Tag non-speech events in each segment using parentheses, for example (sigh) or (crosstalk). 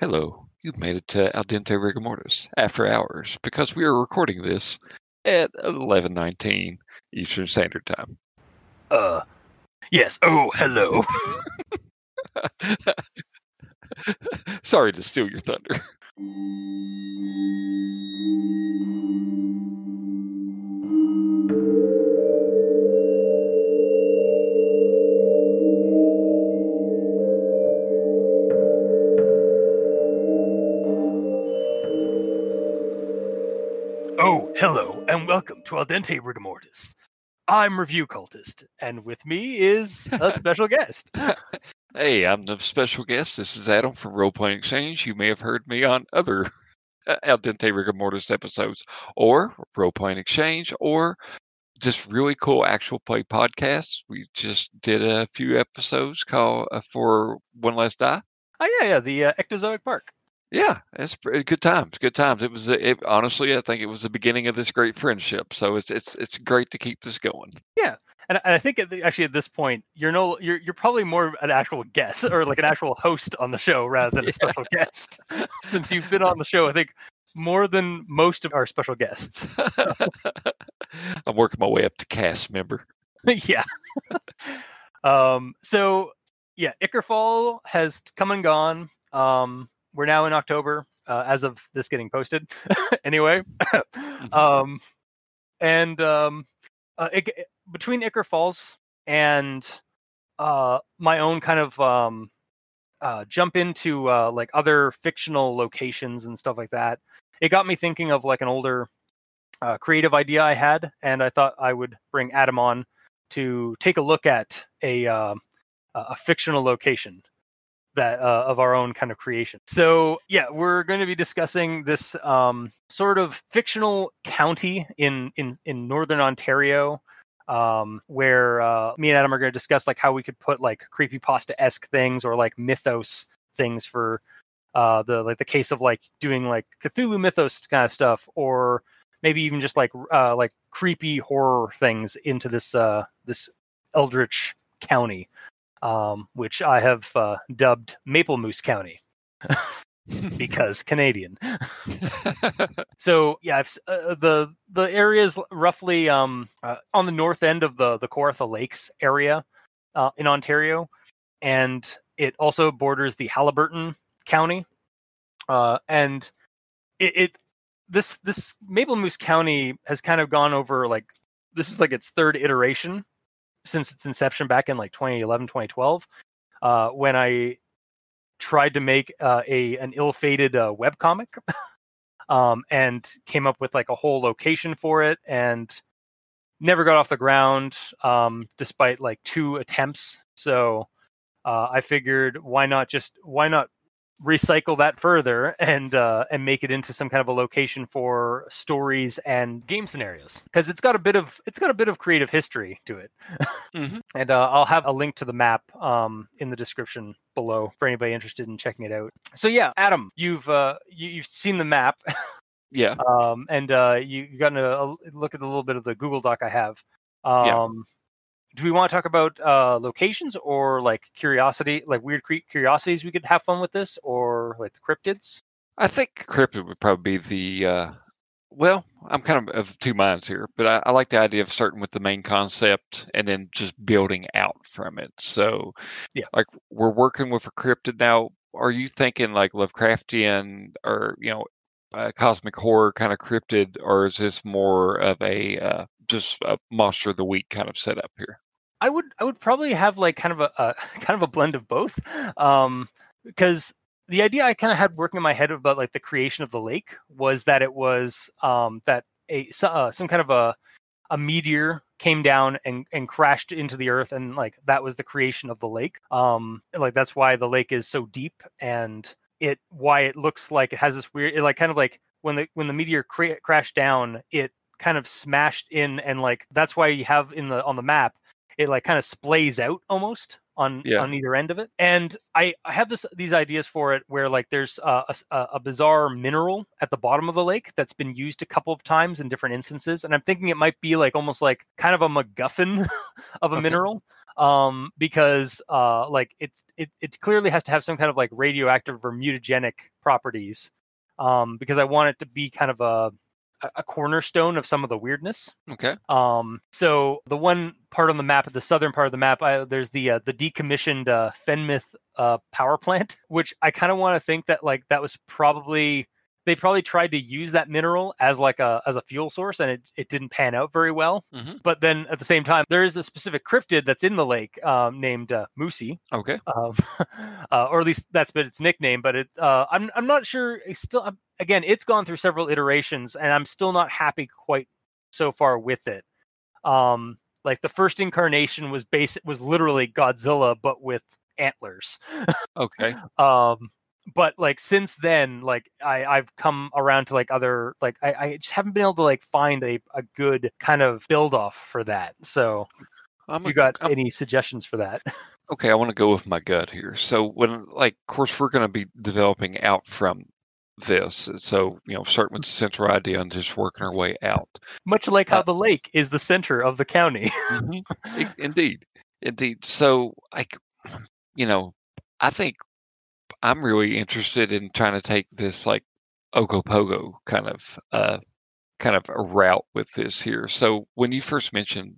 Hello, you've made it to Al Dente Rigor Mortis after hours because we are recording this at 11:19 Eastern Standard Time. Uh, yes. Oh, hello. (laughs) Sorry to steal your thunder. Hello, and welcome to Al Dente Rigor Mortis. I'm Review Cultist, and with me is a (laughs) special guest. Hey, I'm the special guest. This is Adam from Roleplaying Exchange. You may have heard me on other uh, Al Dente Rigor Mortis episodes, or Roleplaying Exchange, or just really cool actual play podcasts. We just did a few episodes called uh, for One Last Die. Oh yeah, yeah, the uh, Ectozoic Park. Yeah, it's pretty good times. Good times. It was. It, honestly, I think it was the beginning of this great friendship. So it's it's it's great to keep this going. And, and I think at the, actually at this point, you're no, you're you're probably more an actual guest or like an actual host on the show rather than a (laughs) Yeah. special guest, (laughs) since you've been on the show. I think more than most of our special guests. (laughs) I'm working my way up to cast member. yeah. um. So yeah, Ichor Fall has come and gone. Um. We're now in October, uh, as of this getting posted. (laughs) anyway, um, and um, uh, it, between Ichor Falls and uh, my own kind of um, uh, jump into uh, like other fictional locations and stuff like that, it got me thinking of like an older uh, creative idea I had, and I thought I would bring Adam on to take a look at a uh, a fictional location that uh, of our own kind of creation. So yeah, we're going to be discussing this um, sort of fictional county in in in northern Ontario, um, where uh, me and Adam are going to discuss like how we could put like creepypasta esque things or like mythos things for uh, the like the case of like doing like Cthulhu mythos kind of stuff, or maybe even just like uh, like creepy horror things into this uh, this eldritch county um, which I have uh, dubbed Maplemoose County (laughs) because Canadian. (laughs) So yeah, I've, uh, the the area is roughly um, uh, on the north end of the the Kawartha Lakes area uh, in Ontario, and it also borders the Haliburton County, uh, and it, it this this Maplemoose County has kind of gone over like this is like its third iteration since its inception back in like 2011 2012 uh, when i tried to make uh, a an ill-fated uh, webcomic (laughs) um, and came up with like a whole location for it and never got off the ground um, despite like two attempts. So uh, i figured why not just why not recycle that further and uh, and make it into some kind of a location for stories and game scenarios because it's got a bit of it's got a bit of creative history to it mm-hmm. (laughs) and uh, I'll have a link to the map um, in the description below for anybody interested in checking it out. So yeah, Adam, you've uh, you, you've seen the map, Yeah. (laughs) um, and uh, you, you've gotten a, a look at a little bit of the Google Doc I have. Um, Yeah. Do we want to talk about uh, locations or like curiosity, like weird curiosities we could have fun with this, or like the cryptids? I think cryptid would probably be the uh well, I'm kind of of two minds here, but I, I like the idea of starting with the main concept and then just building out from it. So Yeah. like we're working with a cryptid now. Are you thinking like Lovecraftian or you know uh, cosmic horror kind of cryptid, or is this more of a uh, just a monster of the week kind of setup here? I would I would probably have like kind of a, a (laughs) kind of a blend of both, um, because the idea I kind of had working in my head about like the creation of the lake was that it was um, that a uh, some kind of a a meteor came down and and crashed into the earth and like that was the creation of the lake um like that's why the lake is so deep and it why it looks like it has this weird it like kind of like when the when the meteor cra- crashed down it kind of smashed in and like that's why you have in the on the map it like kind of splays out almost on Yeah. on either end of it and i i have this these ideas for it where like there's a a- a bizarre mineral at the bottom of the lake that's been used a couple of times in different instances and i'm thinking it might be like almost like kind of a macguffin (laughs) of a Okay. mineral um, because uh, like it's it it clearly has to have some kind of like radioactive or mutagenic properties. Um, because I want it to be kind of a a cornerstone of some of the weirdness. Okay. Um, so the one part on the map, the southern part of the map, I, there's the uh, the decommissioned uh, Fenmith uh, power plant, (laughs) which I kind of want to think that like that was probably they probably tried to use that mineral as like a as a fuel source and it, it didn't pan out very well. Hmm but then at the same time there is a specific cryptid that's in the lake um, named uh, moosey Okay. um, (laughs) uh, or at least that's been its nickname but it uh, I'm, I'm not sure it's still I'm- again it's gone through several iterations and i'm still not happy quite so far with it. Um like the first incarnation was basic was literally godzilla but with antlers. (laughs) Okay. um but like since then like i i've come around to like other like i, I just haven't been able to like find a, a good kind of build off for that so I'm you got I'm- any suggestions for that (laughs) okay. I want to go with my gut here. So when, like, of course, we're going to be developing out from this. So you know, starting with the central idea and just working our way out. much like how Uh, the lake is the center of the county (laughs) Mhm. Indeed, indeed. So, like, you know, I think I'm really interested in trying to take this like Ogopogo kind of uh kind of a route with this here. So when you first mentioned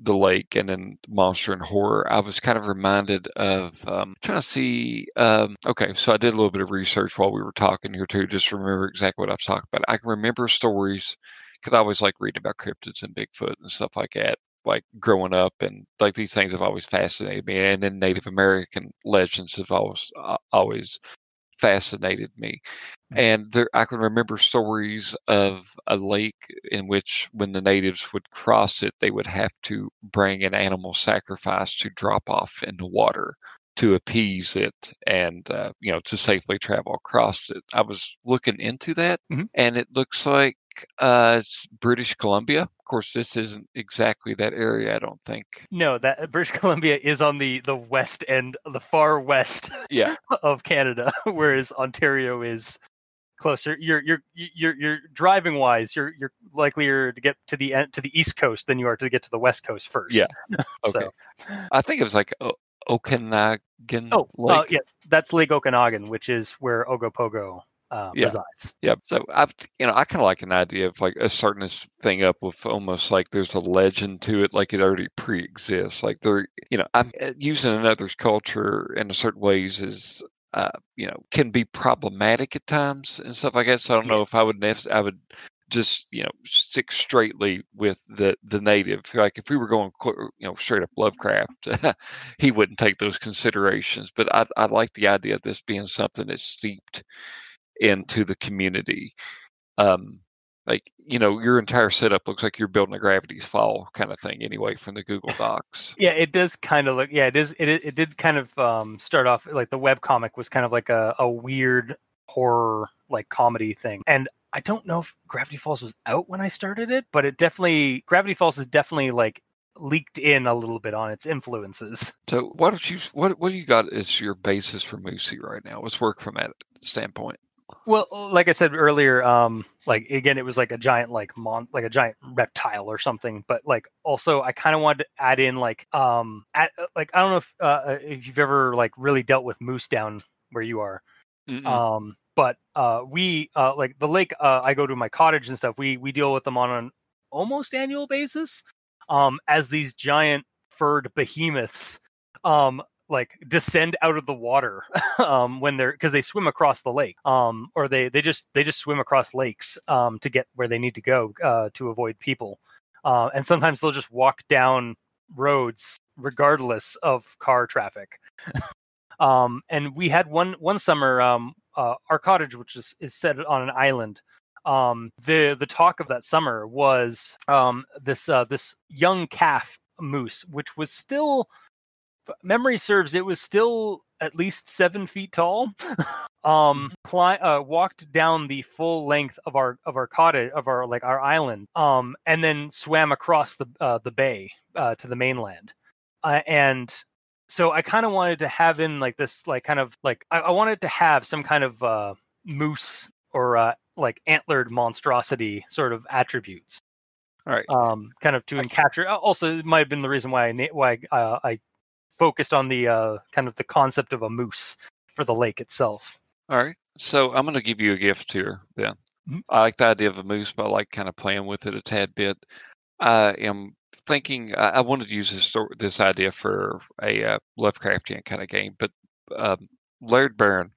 the lake and then monster and horror, I was kind of reminded of um, trying to see. Um, okay, so I did a little bit of research while we were talking here too, just to remember exactly what I was talking about. I can remember stories because I always like reading about cryptids and Bigfoot and stuff like that. Like growing up, and like these things have always fascinated me, and then Native American legends have always uh, always fascinated me. And there, I can remember stories of a lake in which, when the natives would cross it, they would have to bring an animal sacrifice to drop off in the water to appease it and uh, you know to safely travel across it. I was looking into that, Mhm. and it looks like uh, it's British Columbia. Of course, this isn't exactly that area. I don't think. no that british (laughs) columbia is on the the west end the far west Yeah, (laughs) of canada (laughs) whereas ontario is closer you're you're you're you're driving wise you're you're likelier to get to the end to the east coast than you are to get to the west coast first Yeah. so Okay. I think it was like o- Okanagan oh Lake. uh, yeah that's lake okanagan which is where ogopogo uh, Yeah. resides Yeah, so I've you know I kind of like an idea of like a this thing up with almost like there's a legend to it, like it already pre-exists. Like they're you know I'm uh, using another's culture in a certain ways is uh you know can be problematic at times and stuff like that. So I don't know if I would nec- I would just you know stick straightly with the the native. Like if we were going you know straight up Lovecraft, (laughs) he wouldn't take those considerations. But I I like the idea of this being something that's steeped into the community. Um, like you know, your entire setup looks like you're building a Gravity's Fall kind of thing, anyway, from the Google Docs. Yeah, it does kind of look. Yeah, it is. It it did kind of um, start off like the web comic was kind of like a, a weird horror like comedy thing, and I don't know if Gravity Falls was out when I started it, but it definitely Gravity Falls is definitely like leaked in a little bit on its influences. So, what don't you what what do you got as your basis for Moosey right now? Let's work from that standpoint. Well, like I said earlier, um, like again, it was like a giant like mon like a giant reptile or something. But like also, I kind of wanted to add in like um, at, like I don't know if uh, if you've ever like really dealt with moose down where you are. Mm-mm. um but uh we uh like the lake uh i go to my cottage and stuff we we deal with them on an almost annual basis um as these giant furred behemoths um like descend out of the water (laughs) um when they're because they swim across the lake um or they they just they just swim across lakes um to get where they need to go uh to avoid people uh and sometimes they'll just walk down roads regardless of car traffic. (laughs) Um, and we had one one summer um, uh, our cottage which is, is set on an island. Um, the the talk of that summer was um, this uh, this young calf moose which was still memory serves it was still at least seven feet tall. (laughs) Um cli- uh, walked down the full length of our of our cottage of our like our island um and then swam across the uh, the bay uh, to the mainland. Uh, and so I kind of wanted to have in like this, like kind of like I, I wanted to have some kind of uh, moose or uh, like antlered monstrosity sort of attributes. All right. um, kind of to capture. Also, it might have been the reason why I why uh, I focused on the uh, kind of the concept of a moose for the lake itself. All right. So I'm going to give you a gift here then. Mhm. I like the idea of a moose, but I like kind of playing with it a tad bit. I am thinking I, I wanted to use this this idea for a uh, Lovecraftian kind of game, but um, Laird Barron,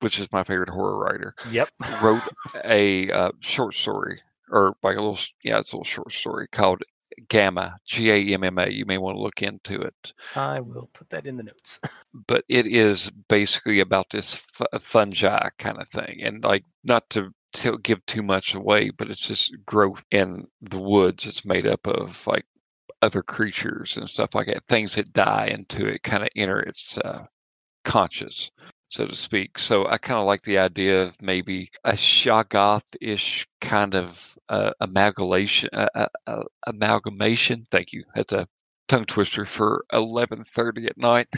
which is my favorite horror writer, Yep. wrote (laughs) a uh, short story or like a little yeah, it's a little short story called Gamma G A M M A. You may want to look into it. I will put that in the notes. (laughs) but it is basically about this fu- fungi kind of thing and like not to to give too much away but it's just growth in the woods it's made up of like other creatures and stuff like that things that die into it kind of enter its uh, conscious so to speak. So i kind of like the idea of maybe a shoggoth-ish kind of uh, amalgamation uh, uh, uh, amalgamation. Thank you. That's a tongue twister for 11:30 at night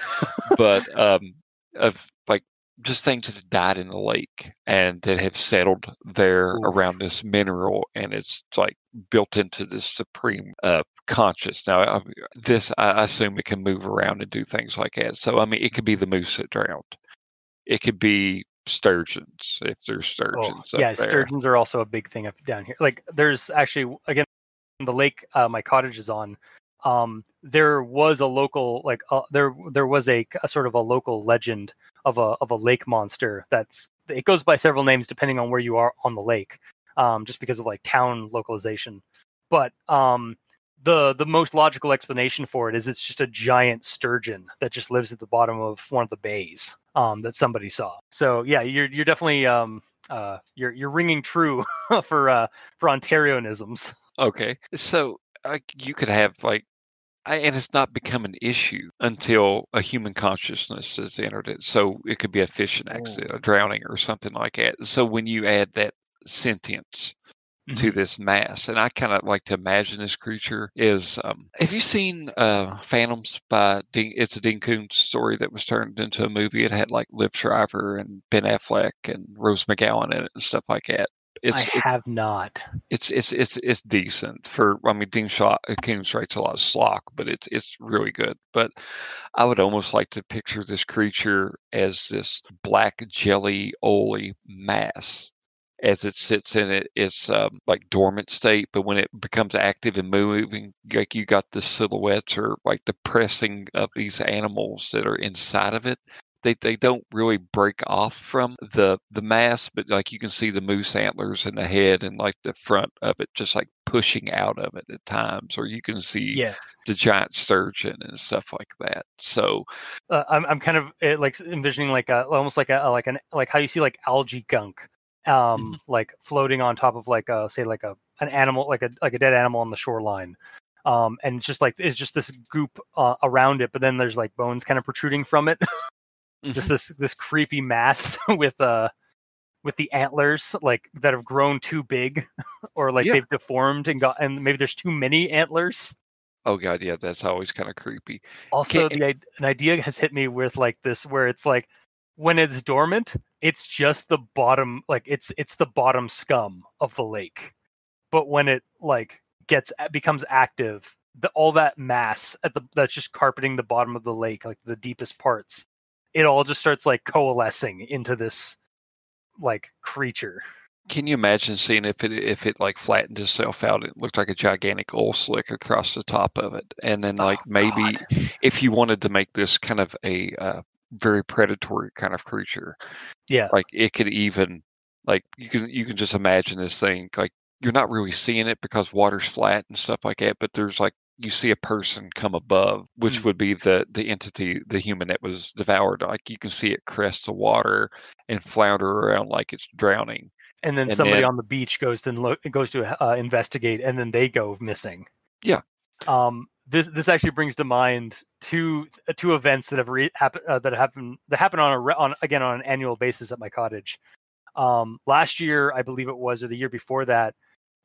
but (laughs) um of like just things that died in the lake and that have settled there Oof. around this mineral and it's like built into this supreme uh conscious now I, this i assume it can move around and do things like that so i mean it could be the moose that drowned it could be sturgeons if there's Oh, sturgeons up yeah, sturgeons are also a big thing up down here. Like, there's actually again the lake uh, my cottage is on. Um, there was a local like uh, there there was a, a sort of a local legend of a of a lake monster that's it goes by several names depending on where you are on the lake, um, just because of like town localization. But um, the the most logical explanation for it is it's just a giant sturgeon that just lives at the bottom of one of the bays um, that somebody saw. So yeah, you're you're definitely um, uh, you're you're ringing true (laughs) for uh, for Ontarianisms. Okay, so uh, you could have like, and it's not become an issue until a human consciousness has entered it. So it could be a fishing accident, a drowning, or something like that. So when you add that sentience to this mass, and I kind of like to imagine this creature is. Um, have you seen uh, Phantoms by Dean? It's a Dean Koontz story that was turned into a movie. It had like Liev Schreiber and Ben Affleck and Rose McGowan in it and stuff like that. It's I have not. it's it's it's it's decent for I mean Dean Shaw Koontz writes a lot of slock, but it's it's really good. But I would almost like to picture this creature as this black jelly oily mass as it sits in it its um, like dormant state, but when it becomes active and moving, like you got the silhouettes or like the pressing of these animals that are inside of it they they don't really break off from the the mass, but like you can see the moose antlers in the head and like the front of it just like pushing out of it at times, or you can see Yeah, the giant sturgeon and stuff like that. So uh, I'm I'm kind of uh, like envisioning like a almost like a like an like how you see like algae gunk, um, like floating on top of like a say like a an animal like a like a dead animal on the shoreline. Um, and it's just like it's just this goop uh, around it, but then there's like bones kind of protruding from it. (laughs) just this this creepy mass (laughs) with uh with the antlers like that have grown too big (laughs) or like Yeah. they've deformed and got and maybe there's too many antlers oh god, yeah, that's always kind of creepy. also Can- the an idea has hit me with like this where it's like when it's dormant it's just the bottom like it's it's the bottom scum of the lake but when it like gets becomes active the all that mass at the that's just carpeting the bottom of the lake like the deepest parts it all just starts like coalescing into this like creature Can you imagine seeing if it if it like flattened itself out? It looked like a gigantic oil slick across the top of it, and then Oh, like maybe God. if you wanted to make this kind of a uh, very predatory kind of creature, yeah like it could even like you can you can just imagine this thing like you're not really seeing it because water's flat and stuff like that, but there's like you see a person come above, which Mm. would be the the entity, the human that was devoured. Like you can see it crest the water and flounder around like it's drowning. and then and somebody then- on the beach goes to look goes to uh, investigate and then they go missing Yeah. um this this actually brings to mind two two events that have re- happen uh, that happen that happen on a re- on again on an annual basis at my cottage um last year i believe it was or the year before that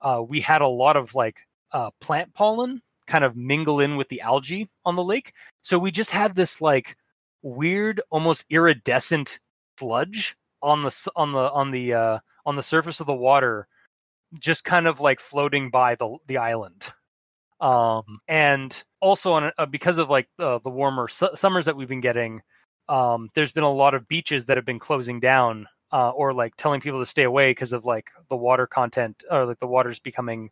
uh we had a lot of like uh plant pollen kind of mingle in with the algae on the lake so we just had this like weird almost iridescent sludge on the on the on the uh on the surface of the water just kind of like floating by the the island. Um, and also on uh, because of like uh, the warmer su- summers that we've been getting, um, there's been a lot of beaches that have been closing down uh, or like telling people to stay away because of like the water content or like the water's becoming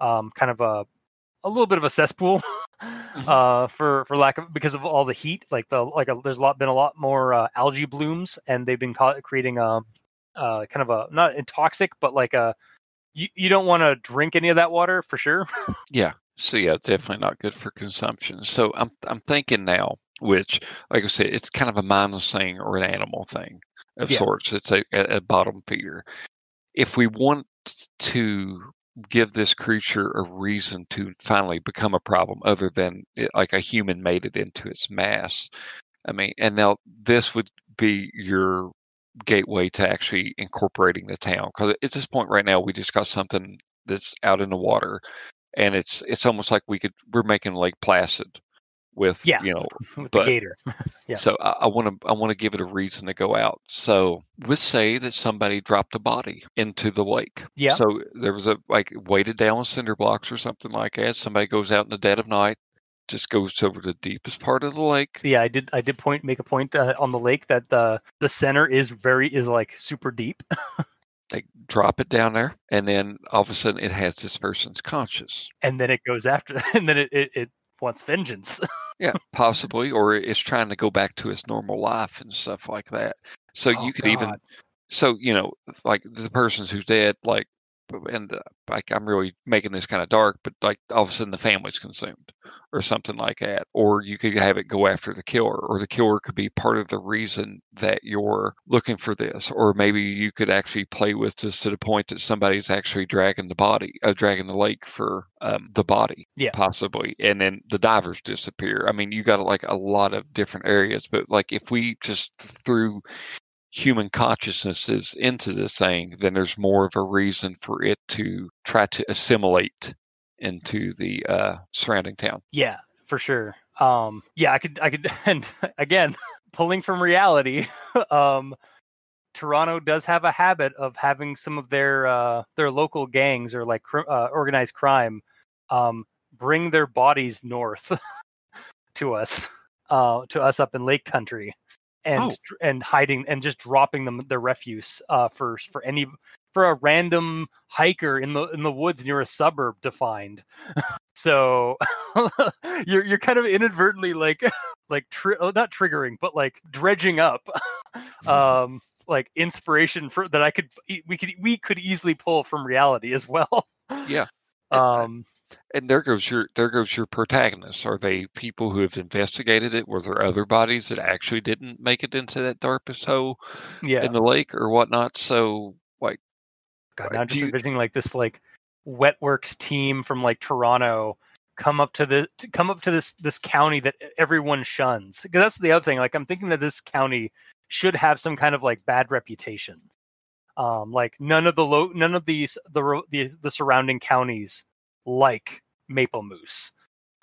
um, kind of a a little bit of a cesspool (laughs) Mm-hmm. uh, for for lack of because of all the heat. Like the like a, there's a lot been a lot more uh, algae blooms, and they've been ca- creating a uh, kind of a not intoxic, but like a you, you don't want to drink any of that water for sure. (laughs) Yeah. So yeah, definitely not good for consumption. So I'm I'm thinking now, which like I said, it's kind of a mindless thing or an animal thing of Yeah. sorts. It's a, a bottom feeder. If we want to give this creature a reason to finally become a problem, other than it, like a human made it into its mass, I mean, and now this would be your gateway to actually incorporating the town because at this point right now we just got something that's out in the water and it's it's almost like we could we're making Lake Placid with Yeah. you know (laughs) with But- the gator. (laughs) Yeah. so I want to I want to give it a reason to go out. So let's say that somebody dropped a body into the lake. Yeah. So there was a like weighted down with cinder blocks or something like that. Somebody goes out in the dead of night, just goes over the deepest part of the lake. Yeah, I did. I did point make a point uh, on the lake that the the center is very is like super deep. (laughs) They drop it down there, and then all of a sudden it has this person's conscious. and then it goes after and then it, it, it wants vengeance (laughs) Yeah, possibly, or it's trying to go back to its normal life and stuff like that. So Oh, you could even, so you know, like the person's who's dead, like, and uh, like I'm really making this kind of dark, but like all of a sudden the family's consumed or something like that. Or you could have it go after the killer, or the killer could be part of the reason that you're looking for this, or maybe you could actually play with this to the point that somebody's actually dragging the body, uh, dragging the lake for um, the body Yeah. possibly and then the divers disappear i mean you got like a lot of different areas but like if we just threw human consciousnesses into this thing then there's more of a reason for it to try to assimilate into the uh, surrounding town. Yeah for sure. Um yeah i could i could (laughs) and again pulling from reality (laughs) um toronto does have a habit of having some of their uh their local gangs or like uh, organized crime um bring their bodies north (laughs) to us uh to us up in lake country and Oh. and hiding and just dropping them their refuse uh for for any for a random hiker in the in the woods near a suburb to find (laughs) so (laughs) you're you're kind of inadvertently like (laughs) like tri- oh, not triggering but like dredging up um like inspiration for that I could we could we could easily pull from reality as well Yeah. Um and there goes your there goes your protagonists. Are they people who have investigated it? Were there other bodies that actually didn't make it into that darkest hole yeah. in the lake or whatnot? So like God, now I'm just you- envisioning like this like wetworks team from like Toronto come up to the to come up to this this county that everyone shuns. Because that's the other thing like I'm thinking that this county should have some kind of like bad reputation. Um like none of the low none of these the the, the surrounding counties like Maplemoose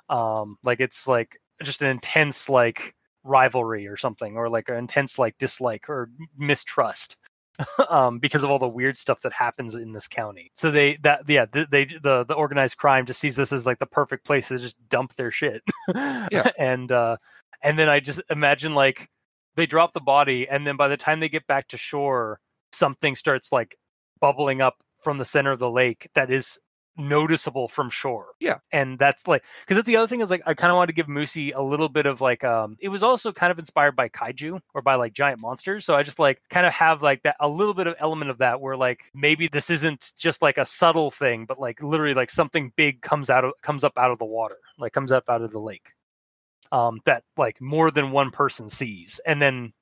um like it's like just an intense like rivalry or something or like an intense like dislike or mistrust (laughs) um, because of all the weird stuff that happens in this county. So they that yeah th- they the the organized crime just sees this as like the perfect place to just dump their shit. Yeah. (laughs) and uh, and then I just imagine like they drop the body, and then by the time they get back to shore, something starts like bubbling up from the center of the lake that is noticeable from shore. Yeah. And that's like because that's the other thing is like I kind of wanted to give Moosey a little bit of like um it was also kind of inspired by kaiju or by like giant monsters. So I just like kind of have like that a little bit of element of that where like maybe this isn't just like a subtle thing, but like literally like something big comes out of comes up out of the water, like comes up out of the lake. Um that like more than one person sees. And then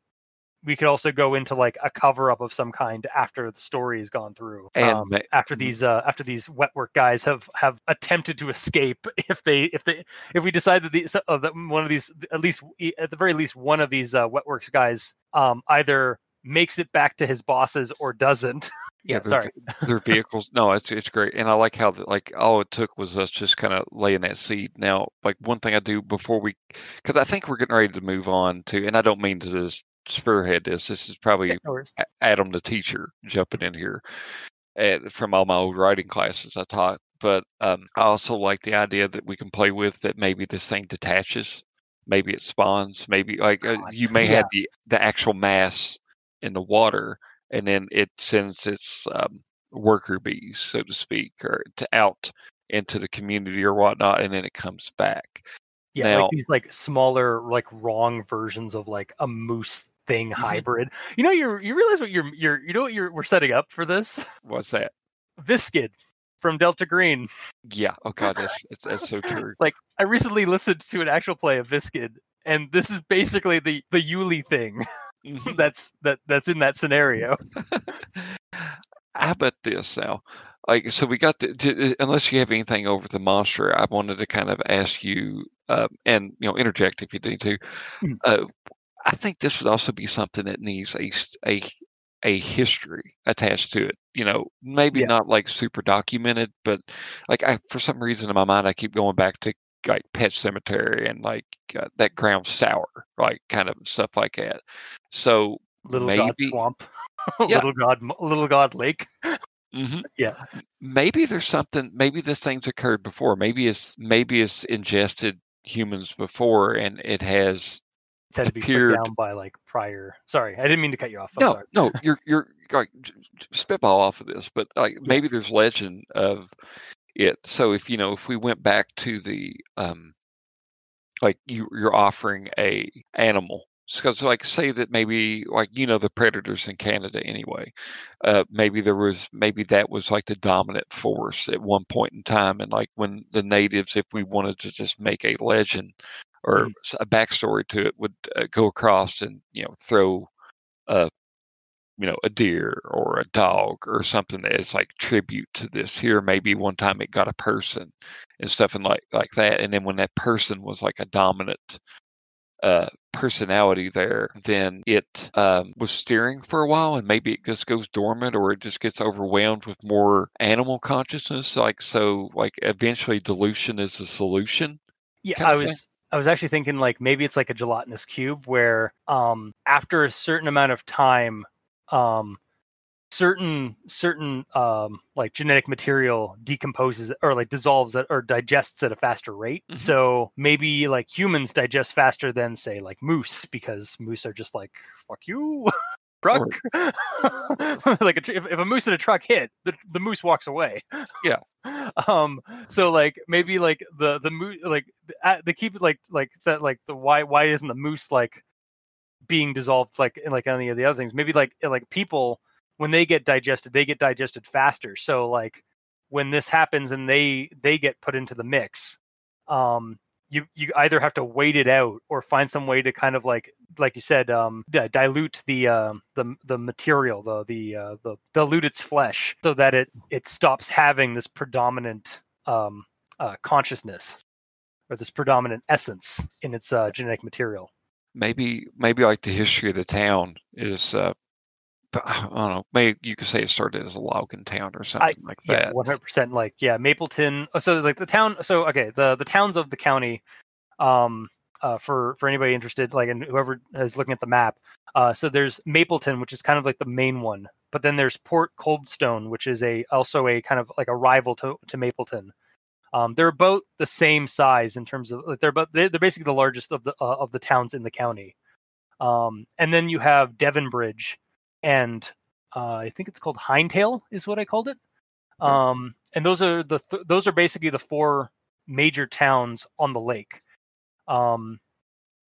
we could also go into like a cover up of some kind after the story has gone through. Um, after these uh, after these wet work guys have have attempted to escape, (laughs) if they if they if we decide that these uh, that one of these at least at the very least one of these uh, wetworks guys um, either makes it back to his bosses or doesn't. (laughs) yeah, their sorry. their vehicles. No, it's it's great, and I like how the, like all it took was us just kind of laying that seed. Now, like one thing I do before we, because I think we're getting ready to move on to, and I don't mean to just spearhead this. This is probably Yeah, Adam the teacher jumping in here. at, from all my old writing classes I taught. But um, I also like the idea that we can play with that maybe this thing detaches, maybe it spawns, maybe like uh, you may yeah. have the the actual mass in the water, and then it sends its um, worker bees, so to speak, or to out into the community or whatnot, and then it comes back. Yeah, Now- like these like smaller, like wrong versions of like a moose thing Mhm. hybrid. You know, you you realize what you're you're you know what you're we're setting up for this (laughs) What's that? Viscid from Delta Green. Yeah. Oh God, that's (laughs) that's, that's so true. Like I recently listened to an actual play of Viscid, and this is basically the the Yuli thing (laughs) Mhm. that's that that's in that scenario. How about this now? Like, so we got the, to, unless you have anything over the monster, I wanted to kind of ask you, uh, and you know, interject if you need to. Mm. Uh, I think this would also be something that needs a a a history attached to it. You know, maybe Yeah. not like super documented, but like I, for some reason in my mind, I keep going back to like Pet Sematary and like uh, that ground sour, like kind of stuff like that. So Little God Swamp, (laughs) Yeah. Little God Little God Lake. hmm (laughs) Yeah. maybe there's something maybe this thing's occurred before maybe it's maybe it's ingested humans before and it has had to be Appeared- put down by like prior. Sorry, I didn't mean to cut you off. I'm no sorry. no you're you're like spitball off of this but like maybe there's legend of it so if you know if we went back to the um like you you're offering a animal because like say that maybe like you know the predators in canada anyway uh maybe there was maybe that was like the dominant force at one point in time and like when the natives if we wanted to just make a legend or s- a backstory to it would uh, go across and you know throw a you know a deer or a dog or something that is like tribute to this. Here maybe one time it got a person and stuff and like like that and then when that person was like a dominant uh personality there then it um, was steering for a while and maybe it just goes dormant or it just gets overwhelmed with more animal consciousness like so like eventually dilution is the solution Yeah, I was I was actually thinking like maybe it's like a gelatinous cube where um after a certain amount of time um certain certain um like genetic material decomposes or like dissolves at, or digests at a faster rate. Mhm. So maybe like humans digest faster than say like moose because moose are just like fuck you (laughs) truck. (laughs) like a, if, if a moose and a truck hit, the, the moose walks away. Yeah. (laughs) Um. So like maybe like the the moose like they keep like like that like the why why isn't the moose like being dissolved like in like any of the other things? Maybe like like people when they get digested, they get digested faster. So like when this happens and they they get put into the mix, um, you you either have to wait it out or find some way to kind of like like you said um di- dilute the um the the material the the uh, the dilute its flesh so that it it stops having this predominant um uh, consciousness or this predominant essence in its uh, genetic material. Maybe maybe like the history of the town is uh I don't know. Maybe you could say it started as a logging town or something like yeah that. 100% like yeah mapleton oh, so like the town so okay the the towns of the county um uh for for anybody interested like and whoever is looking at the map uh so there's mapleton which is kind of like the main one but then there's port coldstone which is a also a kind of like a rival to to mapleton um they're about the same size in terms of like they're about they're, they're basically the largest of the uh, of the towns in the county um and then you have devonbridge and uh, I think it's called Hindtail is what I called it. Um, and those are the th- those are basically the four major towns on the lake. Um,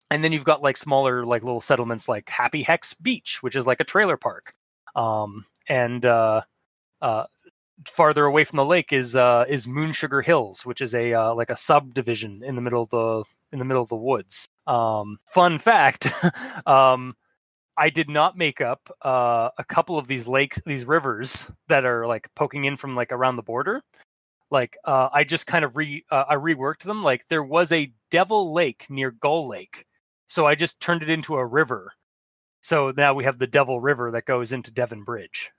and then you've got like smaller like little settlements like Happy Hex Beach, which is like a trailer park. Um, and uh, uh, farther away from the lake is uh, is Moon Sugar Hills, which is a uh, like a subdivision in the middle of the in the middle of the woods. Um, fun fact. (laughs) um, I did not make up uh, a couple of these lakes, these rivers that are like poking in from like around the border. Like uh, I just kind of re uh, I reworked them. Like there was a Devil Lake near Gull Lake, so I just turned it into a river. So now we have the Devil River that goes into Devon Bridge.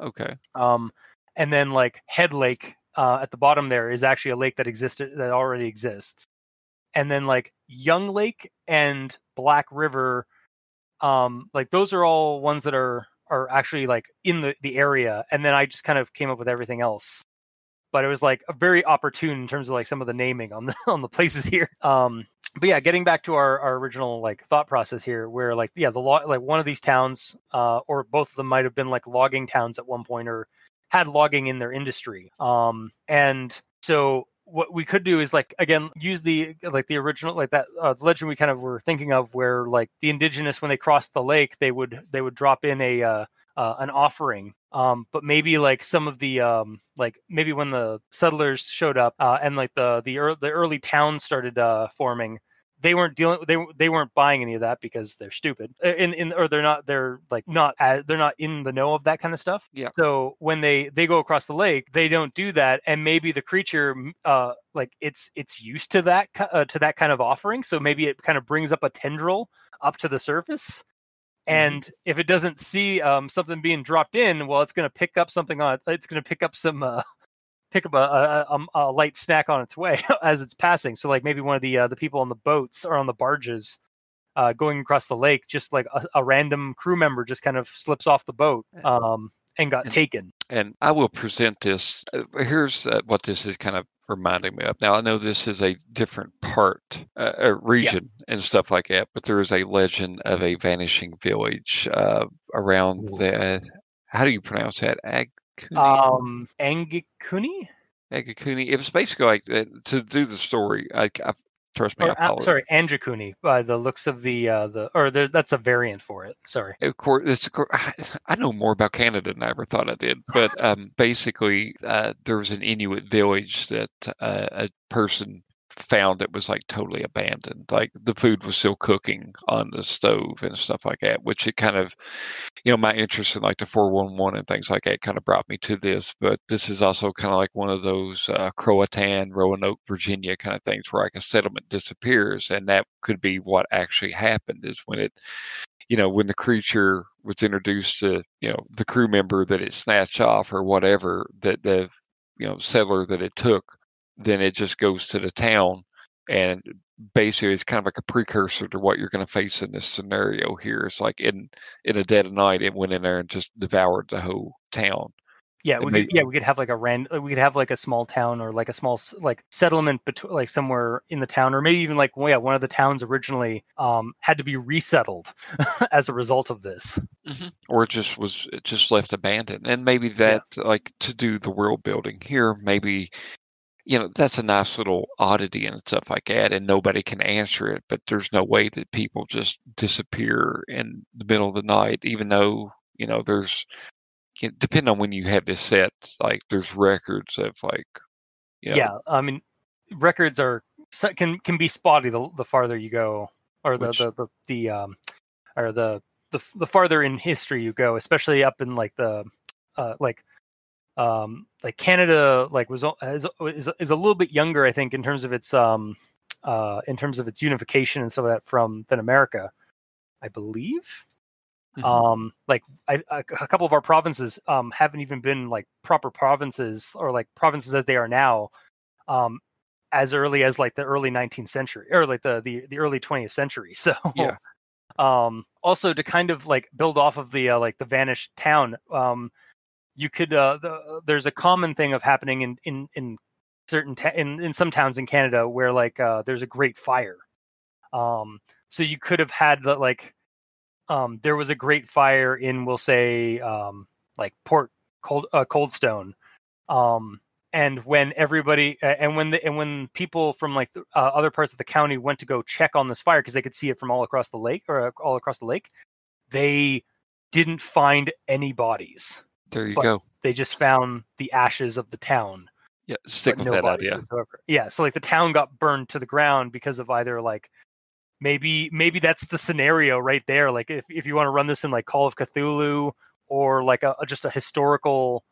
Okay. Um, and then like Head Lake uh, at the bottom there is actually a lake that existed that already exists. And then like Young Lake and Black River, um, like those are all ones that are are actually like in the the area, and then I just kind of came up with everything else. But it was like a very opportune in terms of like some of the naming on the (laughs) on the places here. Um, but yeah, getting back to our, our original like thought process here, where like yeah, the law like one of these towns, uh, or both of them might have been like logging towns at one point, or had logging in their industry. Um, and so what we could do is like again use the like the original like that uh, legend we kind of were thinking of where like the indigenous when they crossed the lake they would they would drop in a uh, uh, an offering. Um but maybe like some of the um like maybe when the settlers showed up uh and like the the, er- the early towns started uh forming they weren't dealing they they weren't buying any of that because they're stupid Uh, in, in or they're not they're like not as, they're not in the know of that kind of stuff. Yeah. so when they they go across the lake they don't do that and maybe the creature uh like it's it's used to that uh, to that kind of offering so maybe it kind of brings up a tendril up to the surface. And if it doesn't see um, something being dropped in well it's going to pick up something on it's going to pick up some uh, pick up a, a, a, a light snack on its way (laughs) as it's passing so like maybe one of the uh, the people on the boats or on the barges uh, going across the lake just like a, a random crew member just kind of slips off the boat um, and got And- taken and I will present this. uh, Here's uh, what this is kind of reminding me of. Now I know this is a different part, uh, uh, region, and stuff like that, but there is a legend of a vanishing village uh, around Ooh. the. How do you pronounce that? Agkuni? Um angikuni Agakuni. It was basically like uh, to do the story. I, I trust me. I or, uh, apologize. sorry anjakuni by the looks of the uh the or there, that's a variant for it sorry Of course, it's, I know more about Canada than I ever thought I did. But um, basically, uh, there was an Inuit village that uh, a person found it was like totally abandoned. Like the food was still cooking on the stove and stuff like that, which it kind of, you know, my interest in like the 411 and things like that kind of brought me to this. But this is also kind of like one of those uh, Croatan, Roanoke, Virginia kind of things where like a settlement disappears. And that could be what actually happened is when it you know, when the creature was introduced to, you know, the crew member that it snatched off or whatever, that the, you know, settler that it took, then it just goes to the town. And basically, it's kind of like a precursor to what you're going to face in this scenario here. It's like in in a dead of night, it went in there and just devoured the whole town. Yeah, we could, yeah we could have like a rand uh, we could have like a small town or like a small like settlement between like somewhere in the town or maybe even like well, yeah one of the towns originally um had to be resettled (laughs) as a result of this. or it just was it just left abandoned and maybe that like to do the world building here maybe you know that's a nice little oddity and stuff like that and nobody can answer it but there's no way that people just disappear in the middle of the night even though you know there's depending on when you have this set like there's records of like you know, Yeah, I mean records are can can be spotty the, the farther you go or the Which- the, the the um or the the the farther in history you go especially up in like the uh like um like Canada like was is, is is a little bit younger I think in terms of its um uh in terms of its unification and some of that from than America I believe Mhm. um like I, a, a couple of our provinces um haven't even been like proper provinces or like provinces as they are now um as early as like the early 19th century or like the the, the early 20th century (laughs) so Yeah. um also to kind of like build off of the uh, like the vanished town um you could uh the, there's a common thing of happening in in in certain ta- in in some towns in Canada where like uh there's a great fire. Um so you could have had the like um there was a great fire in we'll say um like port cold uh, coldstone. Um and when everybody uh, and when the and when people from like the, uh, other parts of the county went to go check on this fire because they could see it from all across the lake or uh, all across the lake they didn't find any bodies there you go they just found the ashes of the town yeah stick with no that idea whatsoever. Yeah, so like the town got burned to the ground because of either like maybe maybe that's the scenario right there. Like if if you want to run this in like Call of Cthulhu or like a just a historical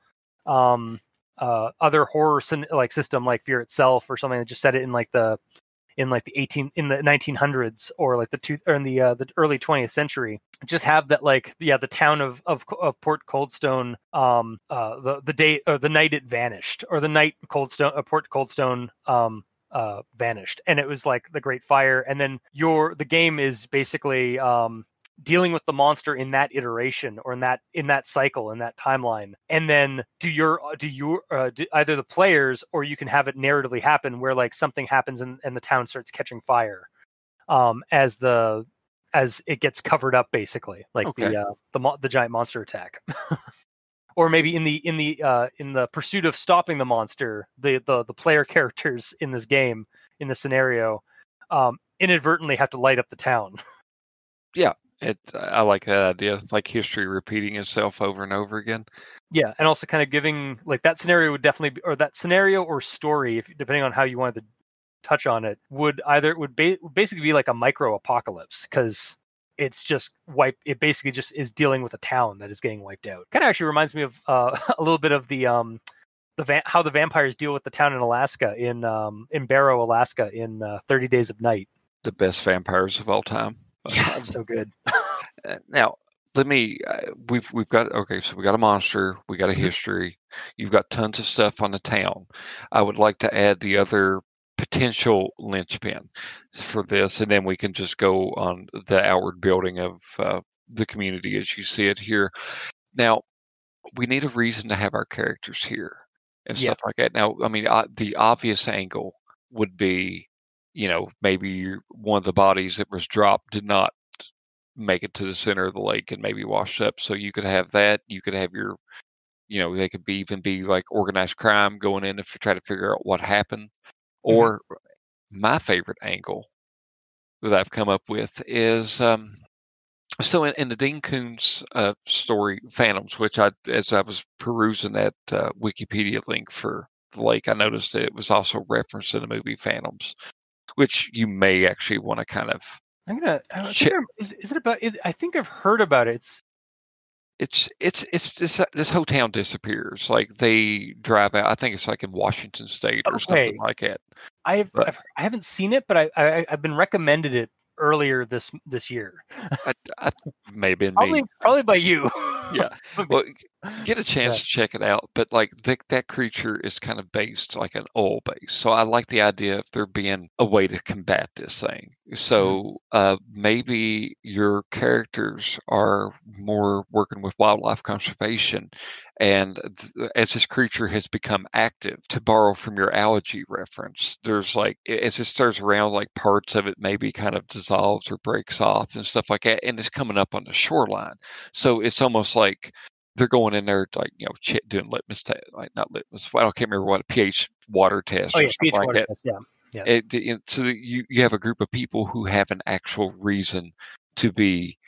um uh other horror like system like Fear itself or something that just set it in like the in like the 18 in the 1900s or like the two or in the uh, the early 20th century just have that like yeah the town of of, of port coldstone um uh the the day or the night it vanished or the night coldstone uh, port coldstone um uh vanished. And it was like the great fire. And then your the game is basically um dealing with the monster in that iteration or in that in that cycle in that timeline. And then do your do your uh, do either the players or you can have it narratively happen where like something happens and, and the town starts catching fire um as the as it gets covered up basically like Okay. the uh the mo- the giant monster attack. (laughs) Or maybe in the in the uh in the pursuit of stopping the monster the the the player (laughs) characters in this game in this scenario um inadvertently have to light up the town It, I like that idea, like history repeating itself over and over again. Yeah, and also kind of giving like that scenario would definitely be, or that scenario or story, if depending on how you wanted to touch on it, would either would ba- basically be like a micro apocalypse because it's just wipe. It basically just is dealing with a town that is getting wiped out. Kind of actually reminds me of uh, (laughs) a little bit of the um the va- how the vampires deal with the town in Alaska in um in Barrow, Alaska in uh, Thirty Days of Night. The best vampires of all time. (laughs) Yeah, it's so good. Uh, now let me uh, we've we've got okay so we got a monster we got a Mhm. history you've got tons of stuff on the town i would like to add the other potential linchpin for this and then we can just go on the outward building of uh, the community as you see it here now we need a reason to have our characters here and Yeah. stuff like that now i mean uh, the obvious angle would be you know maybe one of the bodies that was dropped did not make it to the center of the lake and maybe wash up. So you could have that. You could have your, you know, they could be even be like organized crime going in to f- try to figure out what happened. Or my favorite angle that I've come up with is um, so in, in the Dean Koontz uh, story Phantoms, which I as I was perusing that uh, Wikipedia link for the lake, I noticed that it was also referenced in the movie Phantoms, which you may actually want to kind of I'm gonna. I don't. I'm- is, is it about? It, I think I've heard about it. It's it's it's it's this uh, this whole town disappears. Like they drive out. I think it's like in Washington State or Okay. something like that. I've, Right. I've I haven't seen it, but I, I I've been recommended it earlier this this year. I, I maybe (laughs) in Probably me. probably by you. (laughs) Yeah. (laughs) Well, get a chance to check it out. But like that that creature is kind of based like an oil base. So I like the idea of there being a way to combat this thing. So uh, maybe your characters are more working with wildlife conservation, and th- as this creature has become active, to borrow from your algae reference, there's like as it starts around, like parts of it maybe kind of dissolves or breaks off and stuff like that, and it's coming up on the shoreline. So it's almost like they're going in there like you know ch- doing litmus test, like not litmus. I don't can't remember what a pH water test oh or yeah, something pH like that. test. Yeah. It, it, so you you have a group of people who have an actual reason to be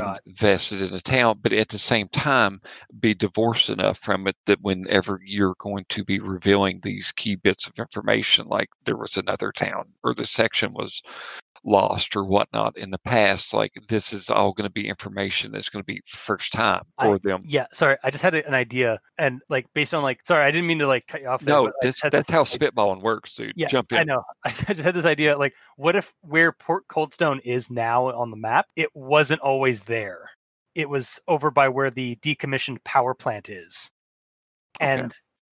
Got invested in a town, but at the same time be divorced enough from it that whenever you're going to be revealing these key bits of information, like there was another town or the section was lost or whatnot in the past, like this is all going to be information that's going to be first time for them. Yeah, sorry, I just had an idea, and like based on like, sorry, I didn't mean to like cut you off. There, No, this, that's this, how like- spitballing works, dude. Yeah, Jump in. I know. (laughs) I just had this idea, like, what if where Port Coldstone is now on the map, it wasn't always there. It was over by where the decommissioned power plant is, Okay. and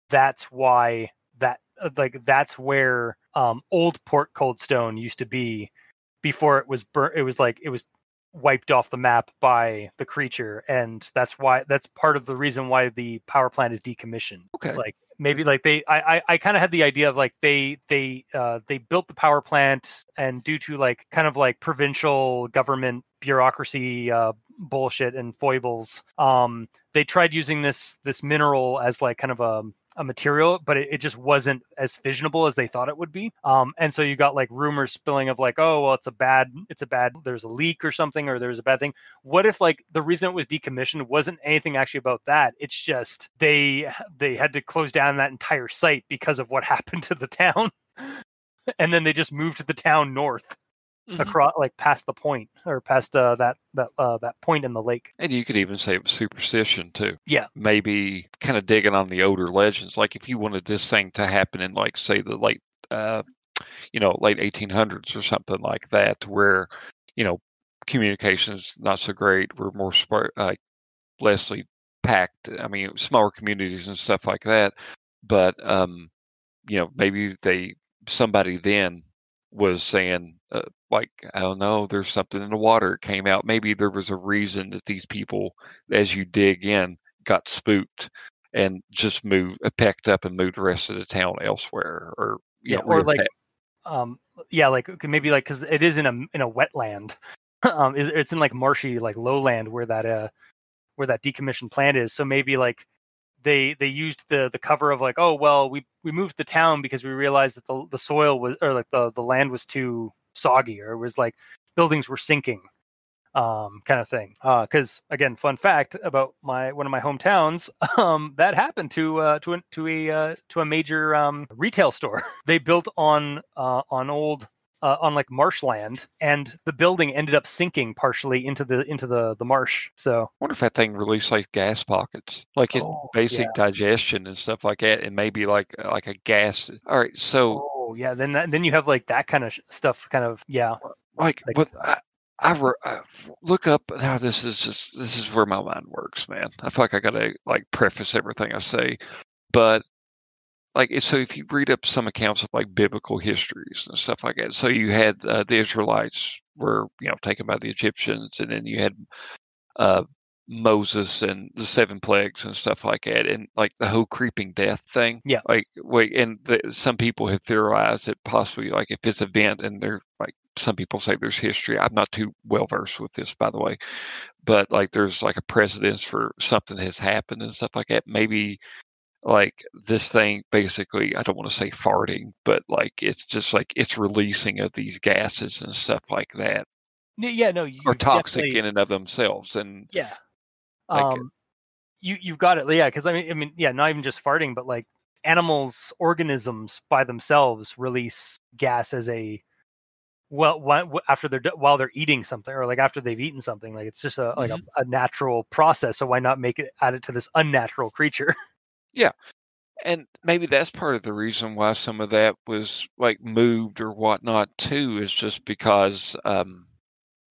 that's why that uh, like that's where um old Port Coldstone used to be before it was burnt. It was like it was wiped off the map by the creature, and that's why that's part of the reason why the power plant is decommissioned Okay. like maybe like they i i, I kind of had the idea of like they they uh they built the power plant and due to like kind of like provincial government bureaucracy uh bullshit and foibles um they tried using this this mineral as like kind of a a material, but it, it just wasn't as fissionable as they thought it would be. Um, and so you got like rumors spilling of like, oh, well, it's a bad, it's a bad, there's a leak or something, or there's a bad thing. What if like the reason it was decommissioned wasn't anything actually about that? It's just they they had to close down that entire site because of what (laughs) happened to the town, (laughs) and then they just moved the town north Mhm. across, like past the point or past uh, that that uh, that point in the lake. And you could even say it was superstition too. Yeah. Maybe kind of digging on the older legends. Like if you wanted this thing to happen in like say the late uh you know, late eighteen hundreds or something like that, where, you know, communication is not so great. We're more spar- uh, lessly packed. I mean, smaller communities and stuff like that. But um, you know, maybe they somebody then was saying uh, like I don't know, there's something in the water. It came out. Maybe there was a reason that these people, as you dig in, got spooked and just moved, uh, packed up and moved the rest of the town elsewhere, or you Yeah, know, or like um yeah, like maybe like because it is in a in a wetland. (laughs) um, is it's in like marshy like lowland where that uh where that decommissioned plant is. So maybe like they they used the the cover of like oh well we we moved the town because we realized that the the soil was or like the the land was too soggy or it was like buildings were sinking um kind of thing uh because again fun fact about my one of my hometowns (laughs) um that happened to uh to a to a uh, to a major um retail store. (laughs) They built on uh on old uh, on like marshland and the building ended up sinking partially into the into the the marsh so I wonder if that thing released like gas pockets, like its Oh, basic yeah. digestion and stuff like that, and maybe like uh, like a gas. All right, so oh yeah then that, then you have like that kind of stuff kind of yeah like, like- but I, I, re- I look up. Now this is just this is where my mind works, man. I feel like I gotta like preface everything I say, but like so if you read up some accounts of like biblical histories and stuff like that, so you had uh, the Israelites were you know taken by the Egyptians, and then you had uh, Moses and the seven plagues and stuff like that, and like the whole creeping death thing. Yeah. Like wait, and the, some people have theorized that possibly like if this event and they're like some people say there's history. I'm not too well versed with this, by the way, but like there's like a precedence for something that has happened and stuff like that. Maybe like this thing basically i don't want to say farting but like it's just like it's releasing of these gases and stuff like that yeah no you are toxic in and of themselves and Yeah. Like, um, you you've got it. Yeah, because I mean, I mean, yeah, not even just farting, but like animals, organisms by themselves release gas as a well after they're while they're eating something or like after they've eaten something. Like it's just a like a, a natural process. So why not make it add it to this unnatural creature? (laughs) and maybe that's part of the reason why some of that was like moved or whatnot too is just because um